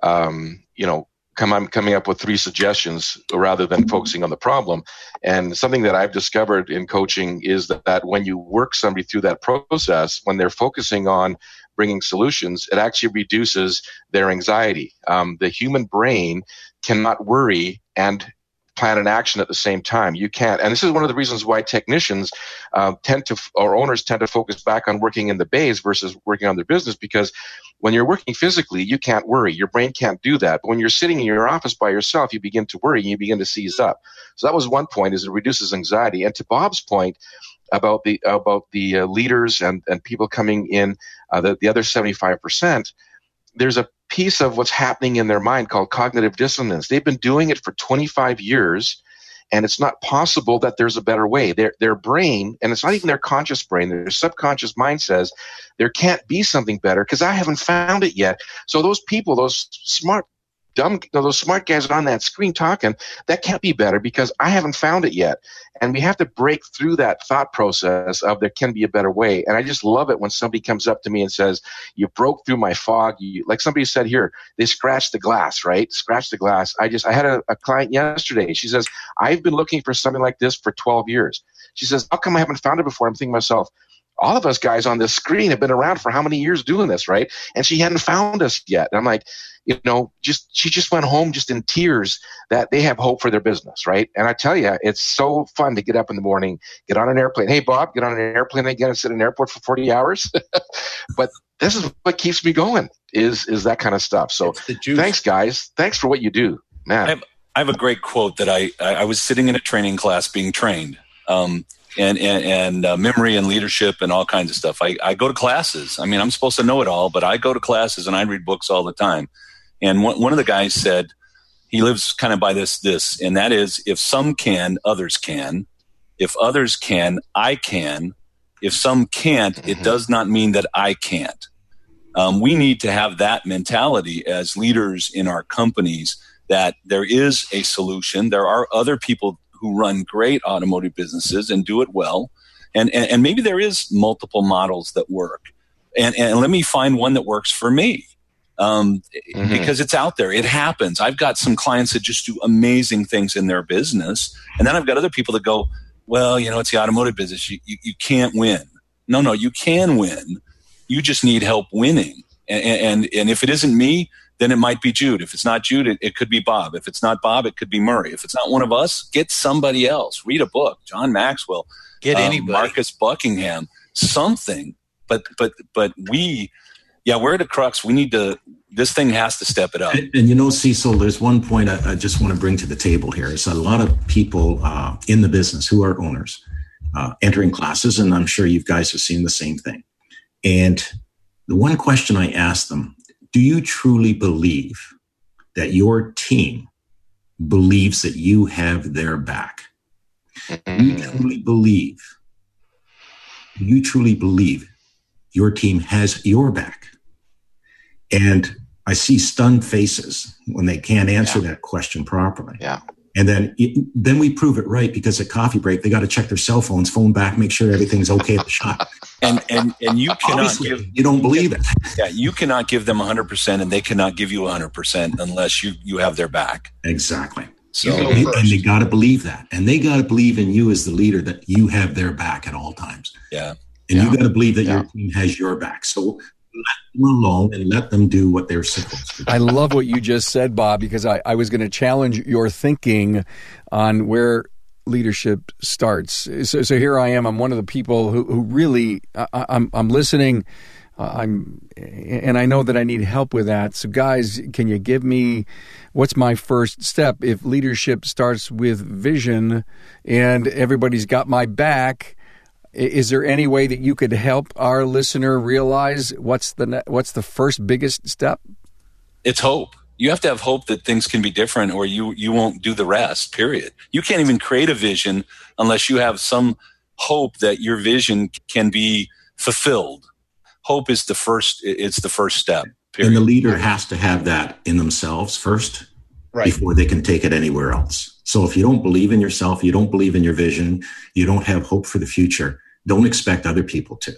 [SPEAKER 5] um, you know, come, coming up with three suggestions rather than focusing on the problem. And something that I've discovered in coaching is that, that when you work somebody through that process, when they're focusing on bringing solutions, it actually reduces their anxiety. Um, the human brain cannot worry and plan an action at the same time. You can't. And this is one of the reasons why technicians uh, tend to, or owners tend to focus back on working in the bays versus working on their business because when you're working physically, you can't worry. Your brain can't do that. But when you're sitting in your office by yourself, you begin to worry and you begin to seize up. So that was one point is it reduces anxiety. And to Bob's point, about the about the uh, leaders and, and people coming in, uh, the, the other 75%, there's a piece of what's happening in their mind called cognitive dissonance. They've been doing it for 25 years and it's not possible that there's a better way. Their their brain, and it's not even their conscious brain, their subconscious mind says there can't be something better because I haven't found it yet. So those people, those smart dumb those smart guys on that screen talking. That can't be better because i haven't found it yet. And we have to break through that thought process of there can be a better way. And i just love it when somebody comes up to me and says you broke through my fog. You, like somebody said here they scratched the glass right? Scratch the glass. I just i had a, a client yesterday. She says i've been looking for something like this for 12 years. She says how come i haven't found it before? I'm thinking myself all of us guys on this screen have been around for how many years doing this, right? And she hadn't found us yet. And I'm like, you know, just she just went home just in tears that they have hope for their business, right? And I tell you, it's so fun to get up in the morning, get on an airplane. Hey, Bob, get on an airplane again and sit in an airport for 40 hours. but this is what keeps me going is is that kind of stuff. So thanks, guys. Thanks for what you do, man.
[SPEAKER 3] I have, I have a great quote that I I was sitting in a training class being trained. Um, and and, and uh, memory and leadership and all kinds of stuff. I, I go to classes. I mean, I'm supposed to know it all, but I go to classes and I read books all the time. And one, one of the guys said, he lives kind of by this, this, and that is if some can, others can. If others can, I can. If some can't, mm-hmm. it does not mean that I can't. Um, we need to have that mentality as leaders in our companies that there is a solution. There are other people who run great automotive businesses and do it well. And, and, and maybe there is multiple models that work. And, and let me find one that works for me um, mm-hmm. because it's out there. It happens. I've got some clients that just do amazing things in their business. And then I've got other people that go, well, you know, it's the automotive business. You, you, you can't win. No, no, you can win. You just need help winning. And, and, and if it isn't me, then it might be Jude. If it's not Jude, it, it, could be Bob. If it's not Bob, it could be Murray. If it's not one of us, get somebody else. Read a book. John Maxwell.
[SPEAKER 6] Get um, anybody.
[SPEAKER 3] Marcus Buckingham. Something. But but but we yeah, we're at a crux. We need to. This thing has to step it up.
[SPEAKER 4] And, and you know, Cecil, there's one point I, I, just want to bring to the table here. Is a lot of people uh, in the business who are owners uh, entering classes, and I'm sure you guys have seen the same thing. And the one question I ask them: Do you truly believe that your team believes that you have their back? Do you truly believe? You truly believe your team has your back? And I see stunned faces when they can't answer yeah. that question properly.
[SPEAKER 5] Yeah.
[SPEAKER 4] And then, then we prove it right because at coffee break they got to check their cell phones, phone back, make sure everything's okay at the shop.
[SPEAKER 3] and and and you cannot
[SPEAKER 4] Obviously, give you don't believe it.
[SPEAKER 3] Yeah, you cannot give them 100 percent, and they cannot give you 100 percent unless you you have their back.
[SPEAKER 4] Exactly. So and, and they got to believe that, and they got to believe in you as the leader that you have their back at all times.
[SPEAKER 3] Yeah.
[SPEAKER 4] And
[SPEAKER 3] yeah.
[SPEAKER 4] you got to believe that yeah. your team has your back. So let them alone and let them do what they're supposed to do.
[SPEAKER 1] I love what you just said, Bob, because I, I was going to challenge your thinking on where leadership starts. So, so here I am. I'm one of the people who, who really, I, I'm, I'm listening. Uh, I'm, and I know that I need help with that. So, guys, can you give me what's my first step if leadership starts with vision and everybody's got my back? Is there any way that you could help our listener realize what's the what's the first biggest step?
[SPEAKER 3] It's hope. You have to have hope that things can be different, or you you won't do the rest. Period. You can't even create a vision unless you have some hope that your vision can be fulfilled. Hope is the first. It's the first step.
[SPEAKER 4] Period. And the leader has to have that in themselves first, right. before they can take it anywhere else. So if you don't believe in yourself, you don't believe in your vision, you don't have hope for the future, don't expect other people to.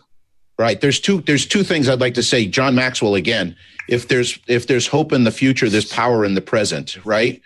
[SPEAKER 2] Right. There's two there's two things I'd like to say. John Maxwell again. If there's if there's hope in the future, there's power in the present, right?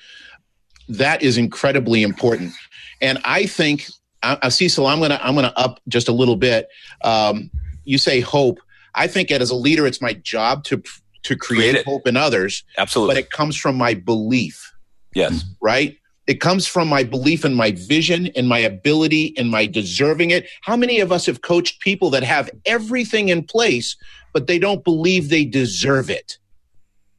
[SPEAKER 2] That is incredibly important. And I think uh, Cecil, I'm gonna I'm gonna up just a little bit. Um, you say hope. I think as a leader, it's my job to to create, create hope in others.
[SPEAKER 3] Absolutely.
[SPEAKER 2] But it comes from my belief.
[SPEAKER 3] Yes.
[SPEAKER 2] Right? It comes from my belief in my vision and my ability and my deserving it. How many of us have coached people that have everything in place, but they don't believe they deserve it?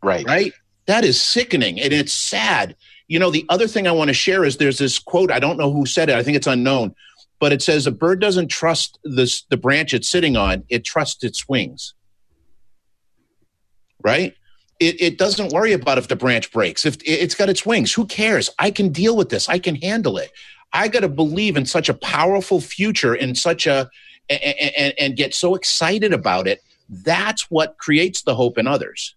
[SPEAKER 5] Right.
[SPEAKER 2] Right? That is sickening and it's sad. You know, the other thing I want to share is there's this quote, I don't know who said it, I think it's unknown, but it says a bird doesn't trust this the branch it's sitting on, it trusts its wings. Right? It, it doesn't worry about if the branch breaks. If it's got its wings, who cares? I can deal with this. I can handle it. I got to believe in such a powerful future in such a and, and, and get so excited about it. That's what creates the hope in others.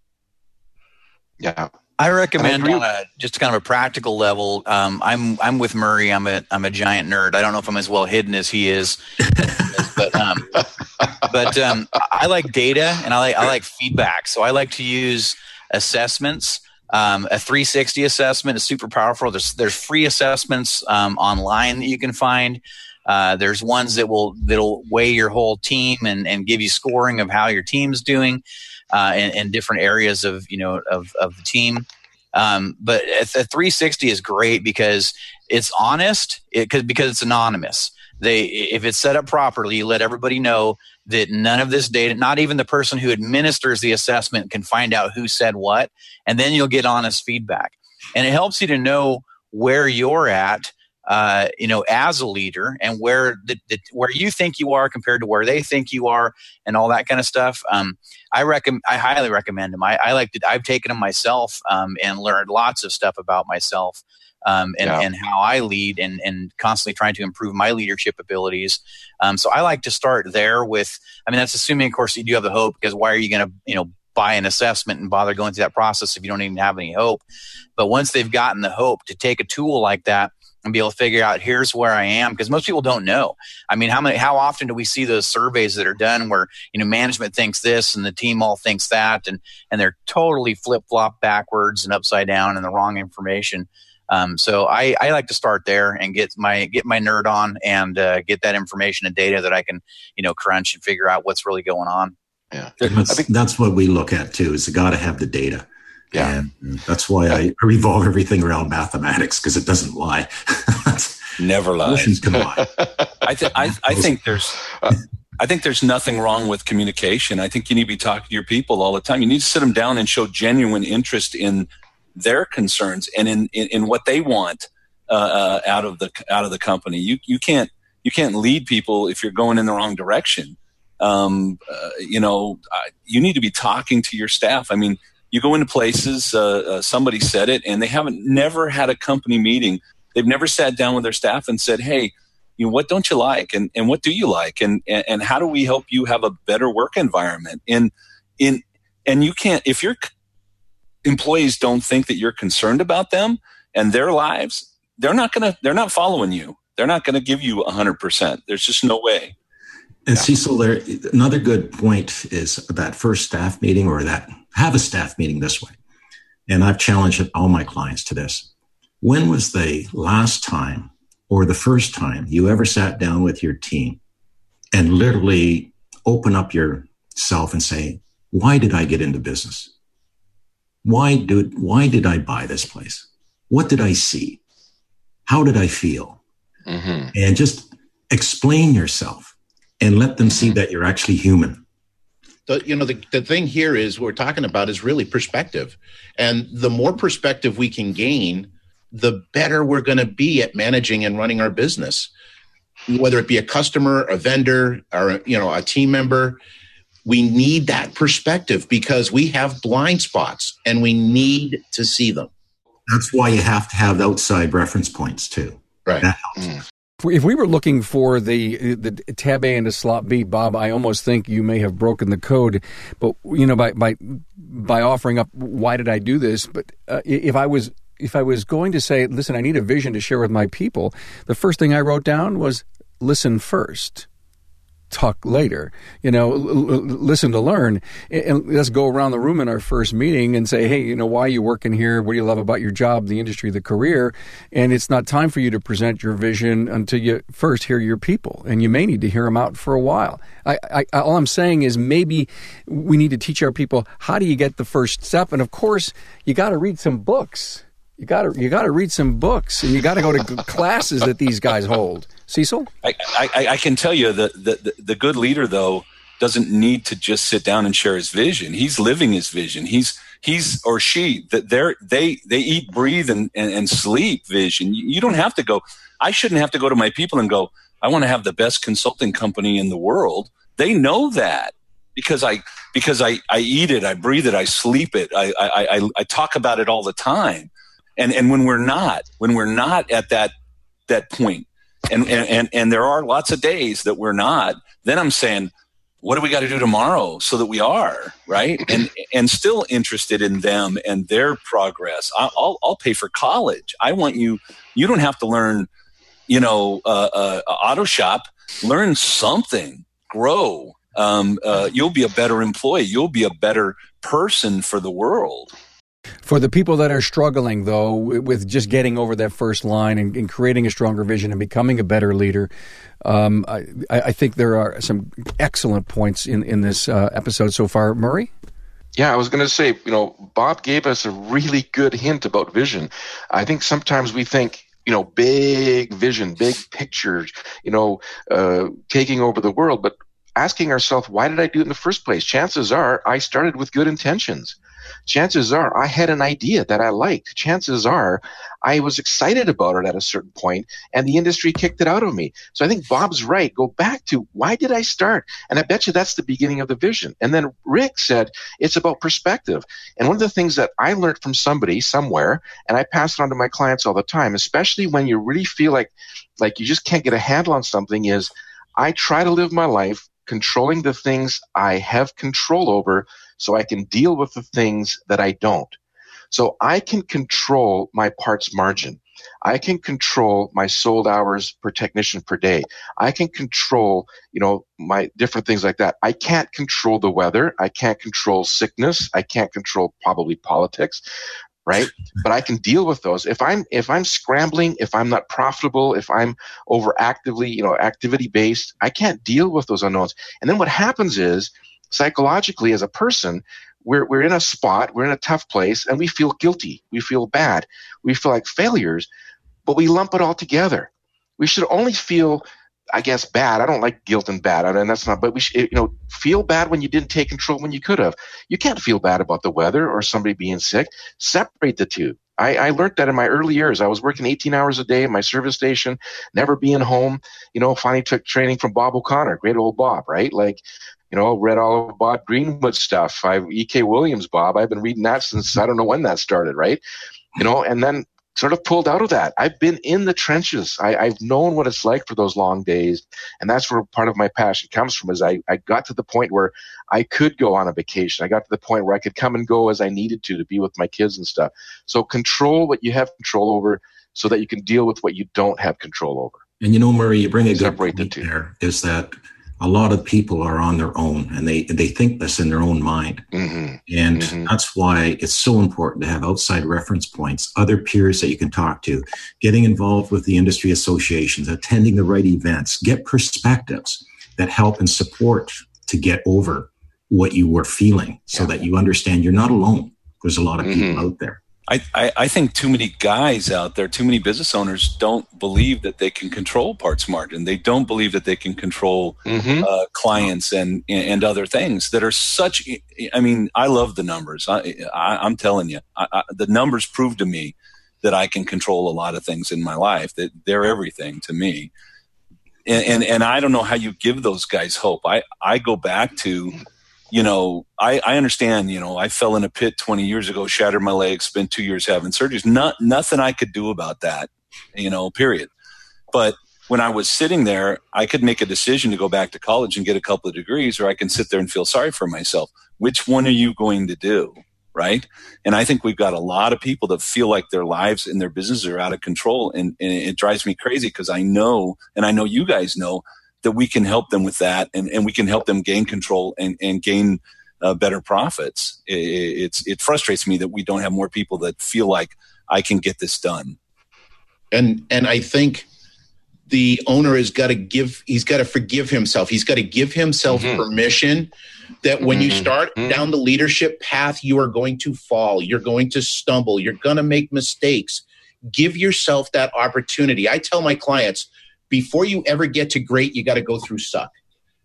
[SPEAKER 5] Yeah.
[SPEAKER 6] I recommend on a just kind of a practical level. Um, I'm I'm with Murray. I'm a I'm a giant nerd. I don't know if I'm as well hidden as he is, but um, but um, I like data and I like I like feedback. So I like to use assessments. Um, a 360 assessment is super powerful. There's there's free assessments um, online that you can find. Uh, there's ones that will that'll weigh your whole team and, and give you scoring of how your team's doing uh, in, in, different areas of you know of, of the team. Um, but a 360 is great because it's honest it, cause, because it's anonymous. They if it's set up properly, you let everybody know that none of this data, not even the person who administers the assessment, can find out who said what, and then you'll get honest feedback. And it helps you to know where you're at, uh, you know, as a leader, and where the, the, where you think you are compared to where they think you are, and all that kind of stuff. Um, I recommend, I highly recommend them. I, I like to, I've taken them myself um, and learned lots of stuff about myself um, and, yeah. and how I lead and, and constantly trying to improve my leadership abilities. Um, so I like to start there with, I mean, that's assuming, of course, you do have the hope because why are you going to, you know, buy an assessment and bother going through that process if you don't even have any hope? But once they've gotten the hope to take a tool like that, and be able to figure out here's where I am because most people don't know. I mean, how many how often do we see those surveys that are done where you know management thinks this and the team all thinks that and and they're totally flip flop backwards and upside down and the wrong information. Um, so I, I, like to start there and get my get my nerd on and uh, get that information and data that I can you know crunch and figure out what's really going on.
[SPEAKER 4] Yeah, that's, think, that's what we look at too. Is got to have the data. Yeah, and that's why I revolve everything around mathematics because it doesn't lie.
[SPEAKER 3] Never lies. Can lie. I, th- I, I think there's. I think there's nothing wrong with communication. I think you need to be talking to your people all the time. You need to sit them down and show genuine interest in their concerns and in, in, in what they want uh, uh, out of the out of the company. You you can't you can't lead people if you're going in the wrong direction. Um, uh, you know, you need to be talking to your staff. I mean, you go into places. Uh, uh, somebody said it, and they haven't never had a company meeting. They've never sat down with their staff and said, "Hey, you know, what don't you like, and and what do you like, and and, and how do we help you have a better work environment?" And in and you can't if you're employees don't think that you're concerned about them and their lives, they're not going to, they're not following you. They're not going to give you 100%. There's just no way.
[SPEAKER 4] And yeah. Cecil, there another good point is that first staff meeting or that have a staff meeting this way. And I've challenged all my clients to this. When was the last time or the first time you ever sat down with your team and literally open up yourself and say, why did I get into business? Why did, why did I buy this place? What did I see? How did I feel? Mm-hmm. And just explain yourself and let them see mm-hmm. that you're actually human.
[SPEAKER 2] The, you know, the, the thing here is we're talking about is really perspective. And the more perspective we can gain, the better we're going to be at managing and running our business whether it be a customer a vendor or you know a team member we need that perspective because we have blind spots and we need to see them.
[SPEAKER 4] That's why you have to have outside reference points too.
[SPEAKER 2] Right. Mm.
[SPEAKER 1] If we were looking for the the tab A and the slot B, Bob, I almost think you may have broken the code. But you know, by by by offering up, why did I do this? But uh, if I was if I was going to say, listen, I need a vision to share with my people, the first thing I wrote down was listen first talk later. You know, l- l- listen to learn. And let's go around the room in our first meeting and say, hey, you know, why are you working here? What do you love about your job, the industry, the career? And it's not time for you to present your vision until you first hear your people. And you may need to hear them out for a while. I, I, all I'm saying is maybe we need to teach our people how do you get the first step. And of course, you got to read some books. You got to you got to read some books and you got to go to classes that these guys hold. Cecil?
[SPEAKER 3] I, I, I can tell you that the, the, the good leader, though, doesn't need to just sit down and share his vision. He's living his vision. He's he's or she that they're they they eat, breathe, and, and, and sleep vision. You don't have to go. I shouldn't have to go to my people and go. I want to have the best consulting company in the world. They know that. because I because I, I eat it, I breathe it, I sleep it, I, I, I, I talk about it all the time. And and when we're not, when we're not at that that point, and and and there are lots of days that we're not, then I'm saying, what do we got to do tomorrow so that we are right? And and still interested in them and their progress. I'll i'll pay for college. I want you you don't have to learn you know uh, uh, auto shop. Learn something. Grow. Um, uh, you'll be a better employee. You'll be a better person for the world
[SPEAKER 1] for the people that are struggling, though, with just getting over that first line and, and creating a stronger vision and becoming a better leader, um, I, I, think there are some excellent points in, in this uh, episode so far. Murray?
[SPEAKER 5] Yeah, I was going to say, you know, Bob gave us a really good hint about vision. I think sometimes we think, you know, big vision, big picture, you know, uh, taking over the world, but asking ourselves, why did I do it in the first place? Chances are I started with good intentions chances are I had an idea that I liked. Chances are I was excited about it at a certain point and the industry kicked it out of me. So I think Bob's right. Go back to why did I start? And I bet you that's the beginning of the vision. And then Rick said it's about perspective. And one of the things that I learned from somebody somewhere, and I pass it on to my clients all the time, especially when you really feel like, like you just can't get a handle on something is I try to live my life controlling the things I have control over so I can deal with the things that I don't. So I can control my parts margin. I can control my sold hours per technician per day. I can control, you know, my different things like that. I can't control the weather. I can't control sickness. I can't control probably politics, right? but I can deal with those. If I'm if I'm scrambling, if I'm not profitable, if I'm overactively, you know, activity based, I can't deal with those unknowns. And then what happens is psychologically as a person, we're, we're in a spot, we're in a tough place, and we feel guilty. We feel bad. We feel like failures, but we lump it all together. We should only feel, I guess, bad. I don't like guilt and bad. I mean, that's not, but we should, you know, feel bad when you didn't take control when you could have. You can't feel bad about the weather or somebody being sick. Separate the two. I, I learned that in my early years. I was working 18 hours a day at my service station, never being home. You know, finally took training from Bob O'Connor, great old Bob, right? Like, you know, read all of Bob Greenwood stuff. I E.K. Williams, Bob. I've been reading that since I don't know when that started, right? You know, and then sort of pulled out of that. I've been in the trenches. I, I've known what it's like for those long days, and that's where part of my passion comes from. Is I, I got to the point where I could go on a vacation. I got to the point where I could come and go as I needed to to be with my kids and stuff. So control what you have control over, so that you can deal with what you don't have control over.
[SPEAKER 4] And you know, Murray, you bring a good point the there. Is that a lot of people are on their own and they, they think this in their own mind. Mm-hmm. And mm-hmm. that's why it's so important to have outside reference points, other peers that you can talk to, getting involved with the industry associations, attending the right events, get perspectives that help and support to get over what you were feeling so yeah. that you understand you're not alone. There's a lot of people mm-hmm. out there.
[SPEAKER 3] I, I, I, think too many guys out there, too many business owners don't believe that they can control parts margin. They don't believe that they can control mm-hmm. uh, clients and and other things that are such. I mean, I love the numbers. I, I, am telling you, I, the numbers prove to me that I can control a lot of things in my life. That they're everything to me. And, and and I don't know how you give those guys hope. I I go back to you know, I, I understand, you know, I fell in a pit 20 years ago, shattered my leg, spent two years having surgeries. Not, nothing I could do about that, you know, period. But when I was sitting there, I could make a decision to go back to college and get a couple of degrees, or I can sit there and feel sorry for myself. Which one are you going to do? Right. And I think we've got a lot of people that feel like their lives and their businesses are out of control. And, and it drives me crazy because I know, and I know you guys know that we can help them with that and, and we can help them gain control and, and gain uh, better profits. It, it's, it frustrates me that we don't have more people that feel like I can get this done.
[SPEAKER 2] And, and I think the owner has got to give, he's got to forgive himself. He's got to give himself mm-hmm. permission that when mm-hmm. you start mm-hmm. down the leadership path, you are going to fall, you're going to stumble, you're going to make mistakes. Give yourself that opportunity. I tell my clients, before you ever get to great, you got to go through suck.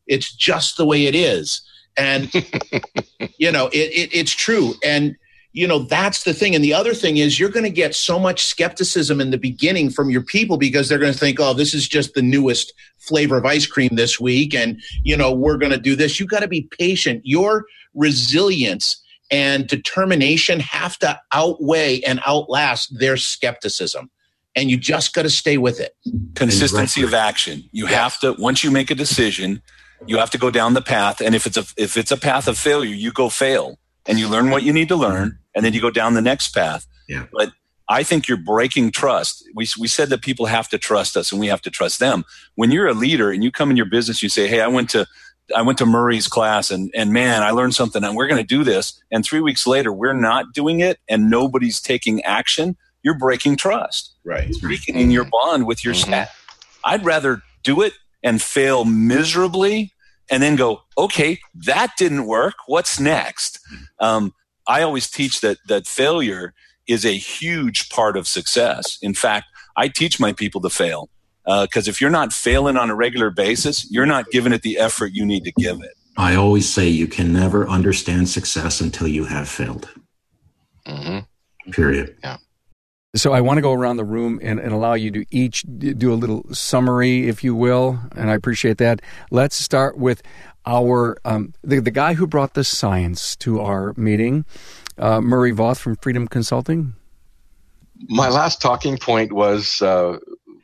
[SPEAKER 2] It's just the way it is. And, you know, it, it, it's true. And you know that's the thing and the other thing is you're going to get so much skepticism in the beginning from your people because they're going to think oh this is just the newest flavor of ice cream this week and you know we're going to do this you got to be patient your resilience and determination have to outweigh and outlast their skepticism and you just got to stay with it
[SPEAKER 3] consistency of action you yes. have to once you make a decision you have to go down the path and if it's a if it's a path of failure you go fail and you learn what you need to learn and then you go down the next path
[SPEAKER 4] yeah.
[SPEAKER 3] but i think you're breaking trust we, we said that people have to trust us and we have to trust them when you're a leader and you come in your business you say hey i went to I went to Murray's class and, and man, I learned something and we're going to do this. And three weeks later, we're not doing it and nobody's taking action. You're breaking trust.
[SPEAKER 2] Right.
[SPEAKER 3] You're weakening your bond with your mm-hmm. staff. I'd rather do it and fail miserably and then go, okay, that didn't work. What's next? Um, I always teach that, that failure is a huge part of success. In fact, I teach my people to fail because uh, if you're not failing on a regular basis, you're not giving it the effort you need to give it.
[SPEAKER 4] I always say you can never understand success until you have failed.
[SPEAKER 5] Mm-hmm.
[SPEAKER 4] Period.
[SPEAKER 5] Yeah.
[SPEAKER 1] So I want to go around the room and, and, allow you to each do a little summary, if you will, and I appreciate that. Let's start with our um, the the guy who brought the science to our meeting, uh, Murray Voth from Freedom Consulting.
[SPEAKER 5] My last talking point was uh,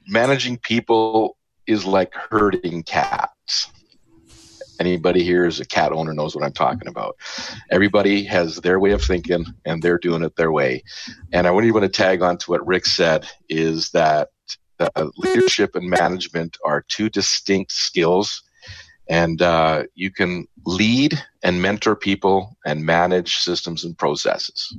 [SPEAKER 5] managing people is like herding cats. Anybody here is a cat owner knows what I'm talking about. Everybody has their way of thinking and they're doing it their way. And I want to tag on to what Rick said is that uh, leadership and management are two distinct skills. And uh, you can lead and mentor people and manage systems and processes.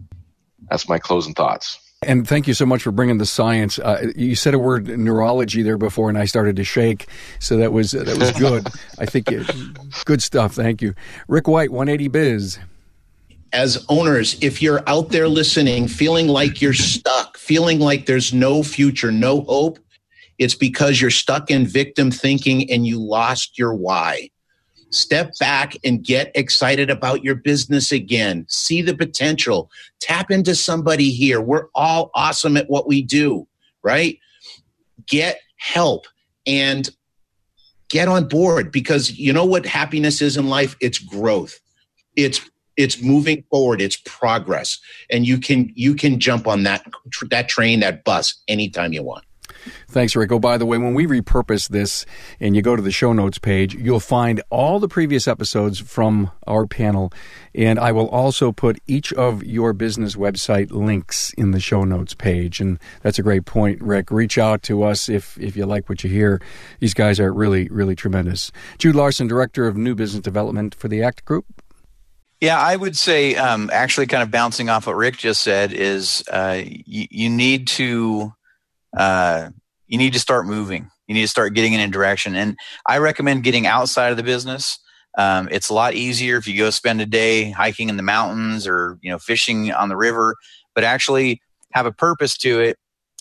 [SPEAKER 5] That's my closing thoughts.
[SPEAKER 1] And thank you so much for bringing the science. Uh, you said a word neurology there before, and I started to shake. So that was that was good. I think it, good stuff. Thank you, Rick White, 180 Biz.
[SPEAKER 2] As owners, if you're out there listening, feeling like you're stuck, feeling like there's no future, no hope, it's because you're stuck in victim thinking and you lost your why. Step back and get excited about your business again. See the potential. Tap into somebody here. We're all awesome at what we do, right? Get help and get on board because you know what happiness is in life? It's growth. It's it's moving forward it's progress and you can you can jump on that that train that bus anytime you want
[SPEAKER 1] Thanks, Rick. Oh, by the way, when we repurpose this and you go to the show notes page, you'll find all the previous episodes from our panel. And I will also put each of your business website links in the show notes page. And that's a great point, Rick. Reach out to us if, if you like what you hear. These guys are really, really tremendous. Jude Larson, Director of New Business Development for the ACT Group.
[SPEAKER 6] Yeah, I would say, um, actually, kind of bouncing off what Rick just said, is uh, y- you need to uh, you need to start moving. You need to start getting in a direction. And I recommend getting outside of the business. Um, it's a lot easier if you go spend a day hiking in the mountains or you know fishing on the river, but actually have a purpose to it.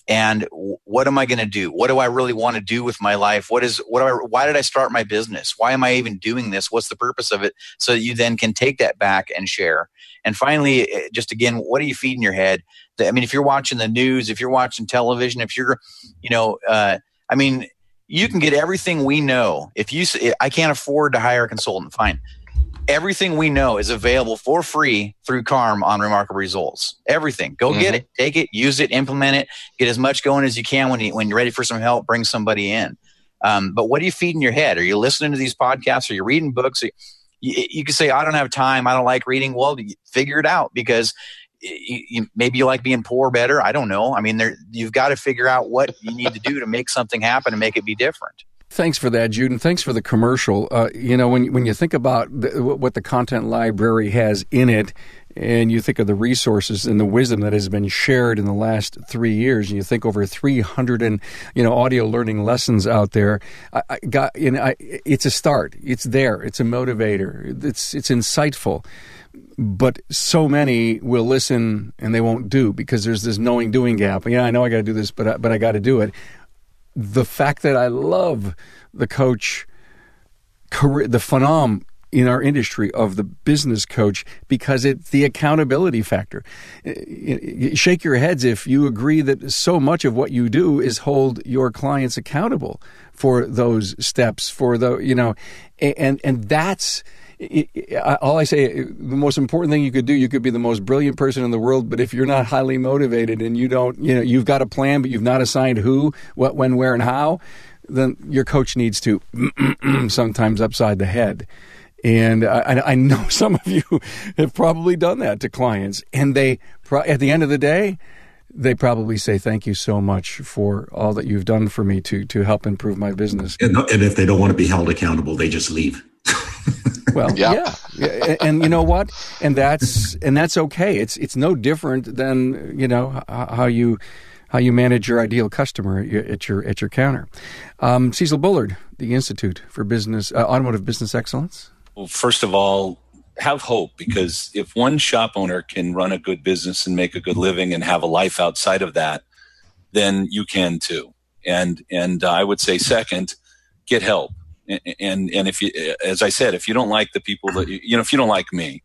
[SPEAKER 6] And what am I going to do? What do I really want to do with my life? What is what? Do I, why did I start my business? Why am I even doing this? What's the purpose of it? So that you then can take that back and share. And finally, eh, just again, what are you feeding your head? I mean, if you're watching the news, if you're watching television, if you're, you know, uh, I mean, you can get everything we know. If you, I can't afford to hire a consultant, fine. Everything we know is available for free through CARM on Remarkable Results. Everything. Go mm-hmm. get it, take it, use it, implement it, get as much going as you can when, you, when you're ready for some help, bring somebody in. Um, but what are you feeding your head? Are you listening to these podcasts? Are you reading books? You, you can say, I don't have time. I don't like reading. Well, figure it out because you, you, maybe you like being poor better. I don't know. I mean, there, you've got to figure out what you need to do to make something happen and make it be different.
[SPEAKER 1] Thanks for that, Jude, and thanks for the commercial. Uh, you know, when when you think about the, what the content library has in it, and you think of the resources and the wisdom that has been shared in the last three years, and you think over 300 and you know audio learning lessons out there, I, I got you know, I, it's a start. It's there. It's a motivator. It's it's insightful but so many will listen and they won't do because there's this knowing doing gap. Yeah, I know I got to do this, but I, but I got to do it. The fact that I love the coach, the phenom in our industry of the business coach because it's the accountability factor. Shake your heads if you agree that so much of what you do is hold your clients accountable for those steps, for the, you know, and, and that's, all I say, the most important thing you could do, you could be the most brilliant person in the world, but if you're not highly motivated and you don't, you know, you've got a plan, but you've not assigned who, what, when, where, and how, then your coach needs to sometimes upside the head. And I, I, know some of you have probably done that to clients, and they, at the end of the day, they probably say thank you so much for all that you've done for me to to help improve my business.
[SPEAKER 4] And, and if they don't want to be held accountable, they just leave.
[SPEAKER 1] Well, yeah. yeah. And, and, you know what? And that's and that's okay. It's it's no different than you know how you how you manage your ideal customer at your at your, at your counter. Um, Cecil Bullard, the Institute for Business uh, Automotive Business Excellence.
[SPEAKER 3] Well, first of all, have hope because if one shop owner can run a good business and make a good living and have a life outside of that, then you can too. And and I would say second, get help. And, and and if you, as I said, if you don't like the people that you know, if you don't like me,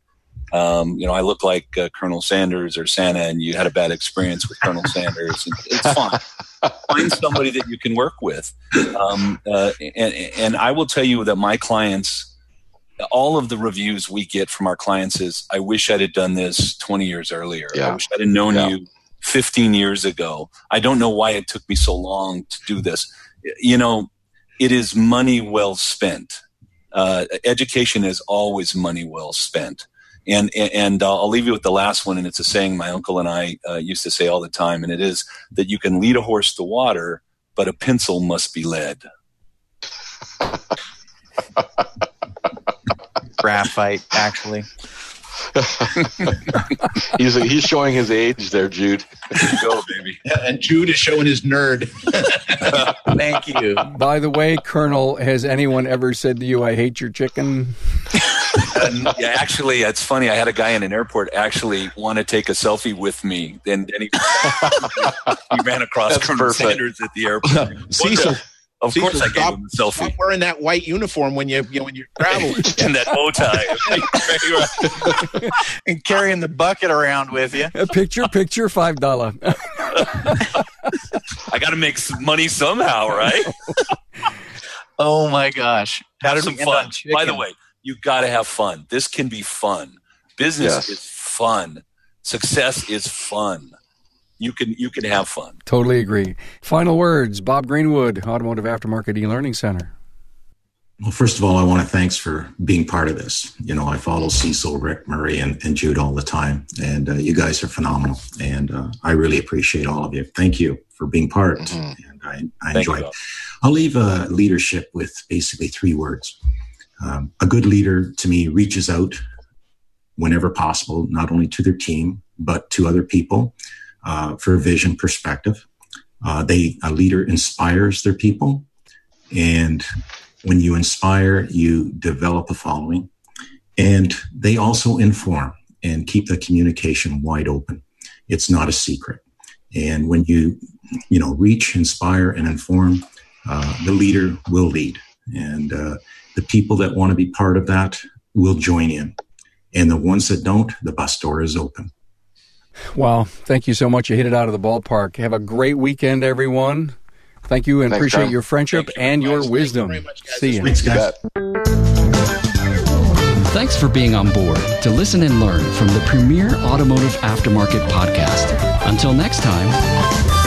[SPEAKER 3] um, you know, I look like uh, Colonel Sanders or Santa, and you had a bad experience with Colonel Sanders. It's fine. Find somebody that you can work with. Um, uh, and, and I will tell you that my clients all of the reviews we get from our clients is, I wish I'd have done this 20 years earlier. Yeah. I wish I'd have known yeah. you 15 years ago. I don't know why it took me so long to do this. You know, it is money well spent. Uh, education is always money well spent. And, and uh, I'll leave you with the last one, and it's a saying my uncle and I uh, used to say all the time, and it is that you can lead a horse to water, but a pencil must be led.
[SPEAKER 6] graphite, actually.
[SPEAKER 5] he's he's showing his age there, Jude.
[SPEAKER 2] Go, baby. and Jude is showing his nerd.
[SPEAKER 6] Thank you.
[SPEAKER 1] By the way, Colonel, has anyone ever said to you, "I hate your chicken"?
[SPEAKER 3] Uh, yeah, actually, it's funny. I had a guy in an airport actually want to take a selfie with me, and, and he, he ran across That's Colonel perfect. Sanders at the airport.
[SPEAKER 2] Cecil,
[SPEAKER 3] of
[SPEAKER 2] See,
[SPEAKER 3] course, I gave him a selfie.
[SPEAKER 2] Stop wearing that white uniform when you, you know, when you travel
[SPEAKER 3] and that bow tie,
[SPEAKER 6] and carrying the bucket around with you.
[SPEAKER 1] A picture, picture, five dollar.
[SPEAKER 3] I got to make some money somehow, right?
[SPEAKER 6] oh my gosh!
[SPEAKER 3] How have some fun. By the way, you got to have fun. This can be fun. Business yes. is fun. Success is fun you can you can have fun.
[SPEAKER 1] Totally agree. Final words, Bob Greenwood, Automotive Aftermarket E-Learning Center.
[SPEAKER 4] Well, first of all, I want to thanks for being part of this. You know, I follow Cecil, Rick, Murray, and, and Jude all the time, and uh, you guys are phenomenal, and uh, I really appreciate all of you. Thank you for being part, mm-hmm. and I, I enjoy it. I'll leave uh, leadership with basically three words. Um, a good leader, to me, reaches out whenever possible, not only to their team but to other people uh, for vision perspective. Uh, they a leader inspires their people, and when you inspire, you develop a following, and they also inform and keep the communication wide open. It's not a secret, and when you you know reach, inspire, and inform, uh, the leader will lead, and uh, the people that want to be part of that will join in, and the ones that don't, the bus door is open.
[SPEAKER 1] Well, thank you so much. You hit it out of the ballpark. Have a great weekend, everyone. Thank you and Thanks, appreciate Tom. your friendship you and your guys. wisdom. You much, See you.
[SPEAKER 4] Thanks, guys.
[SPEAKER 8] Thanks for being on board to listen and learn from the premier automotive aftermarket podcast. Until next time.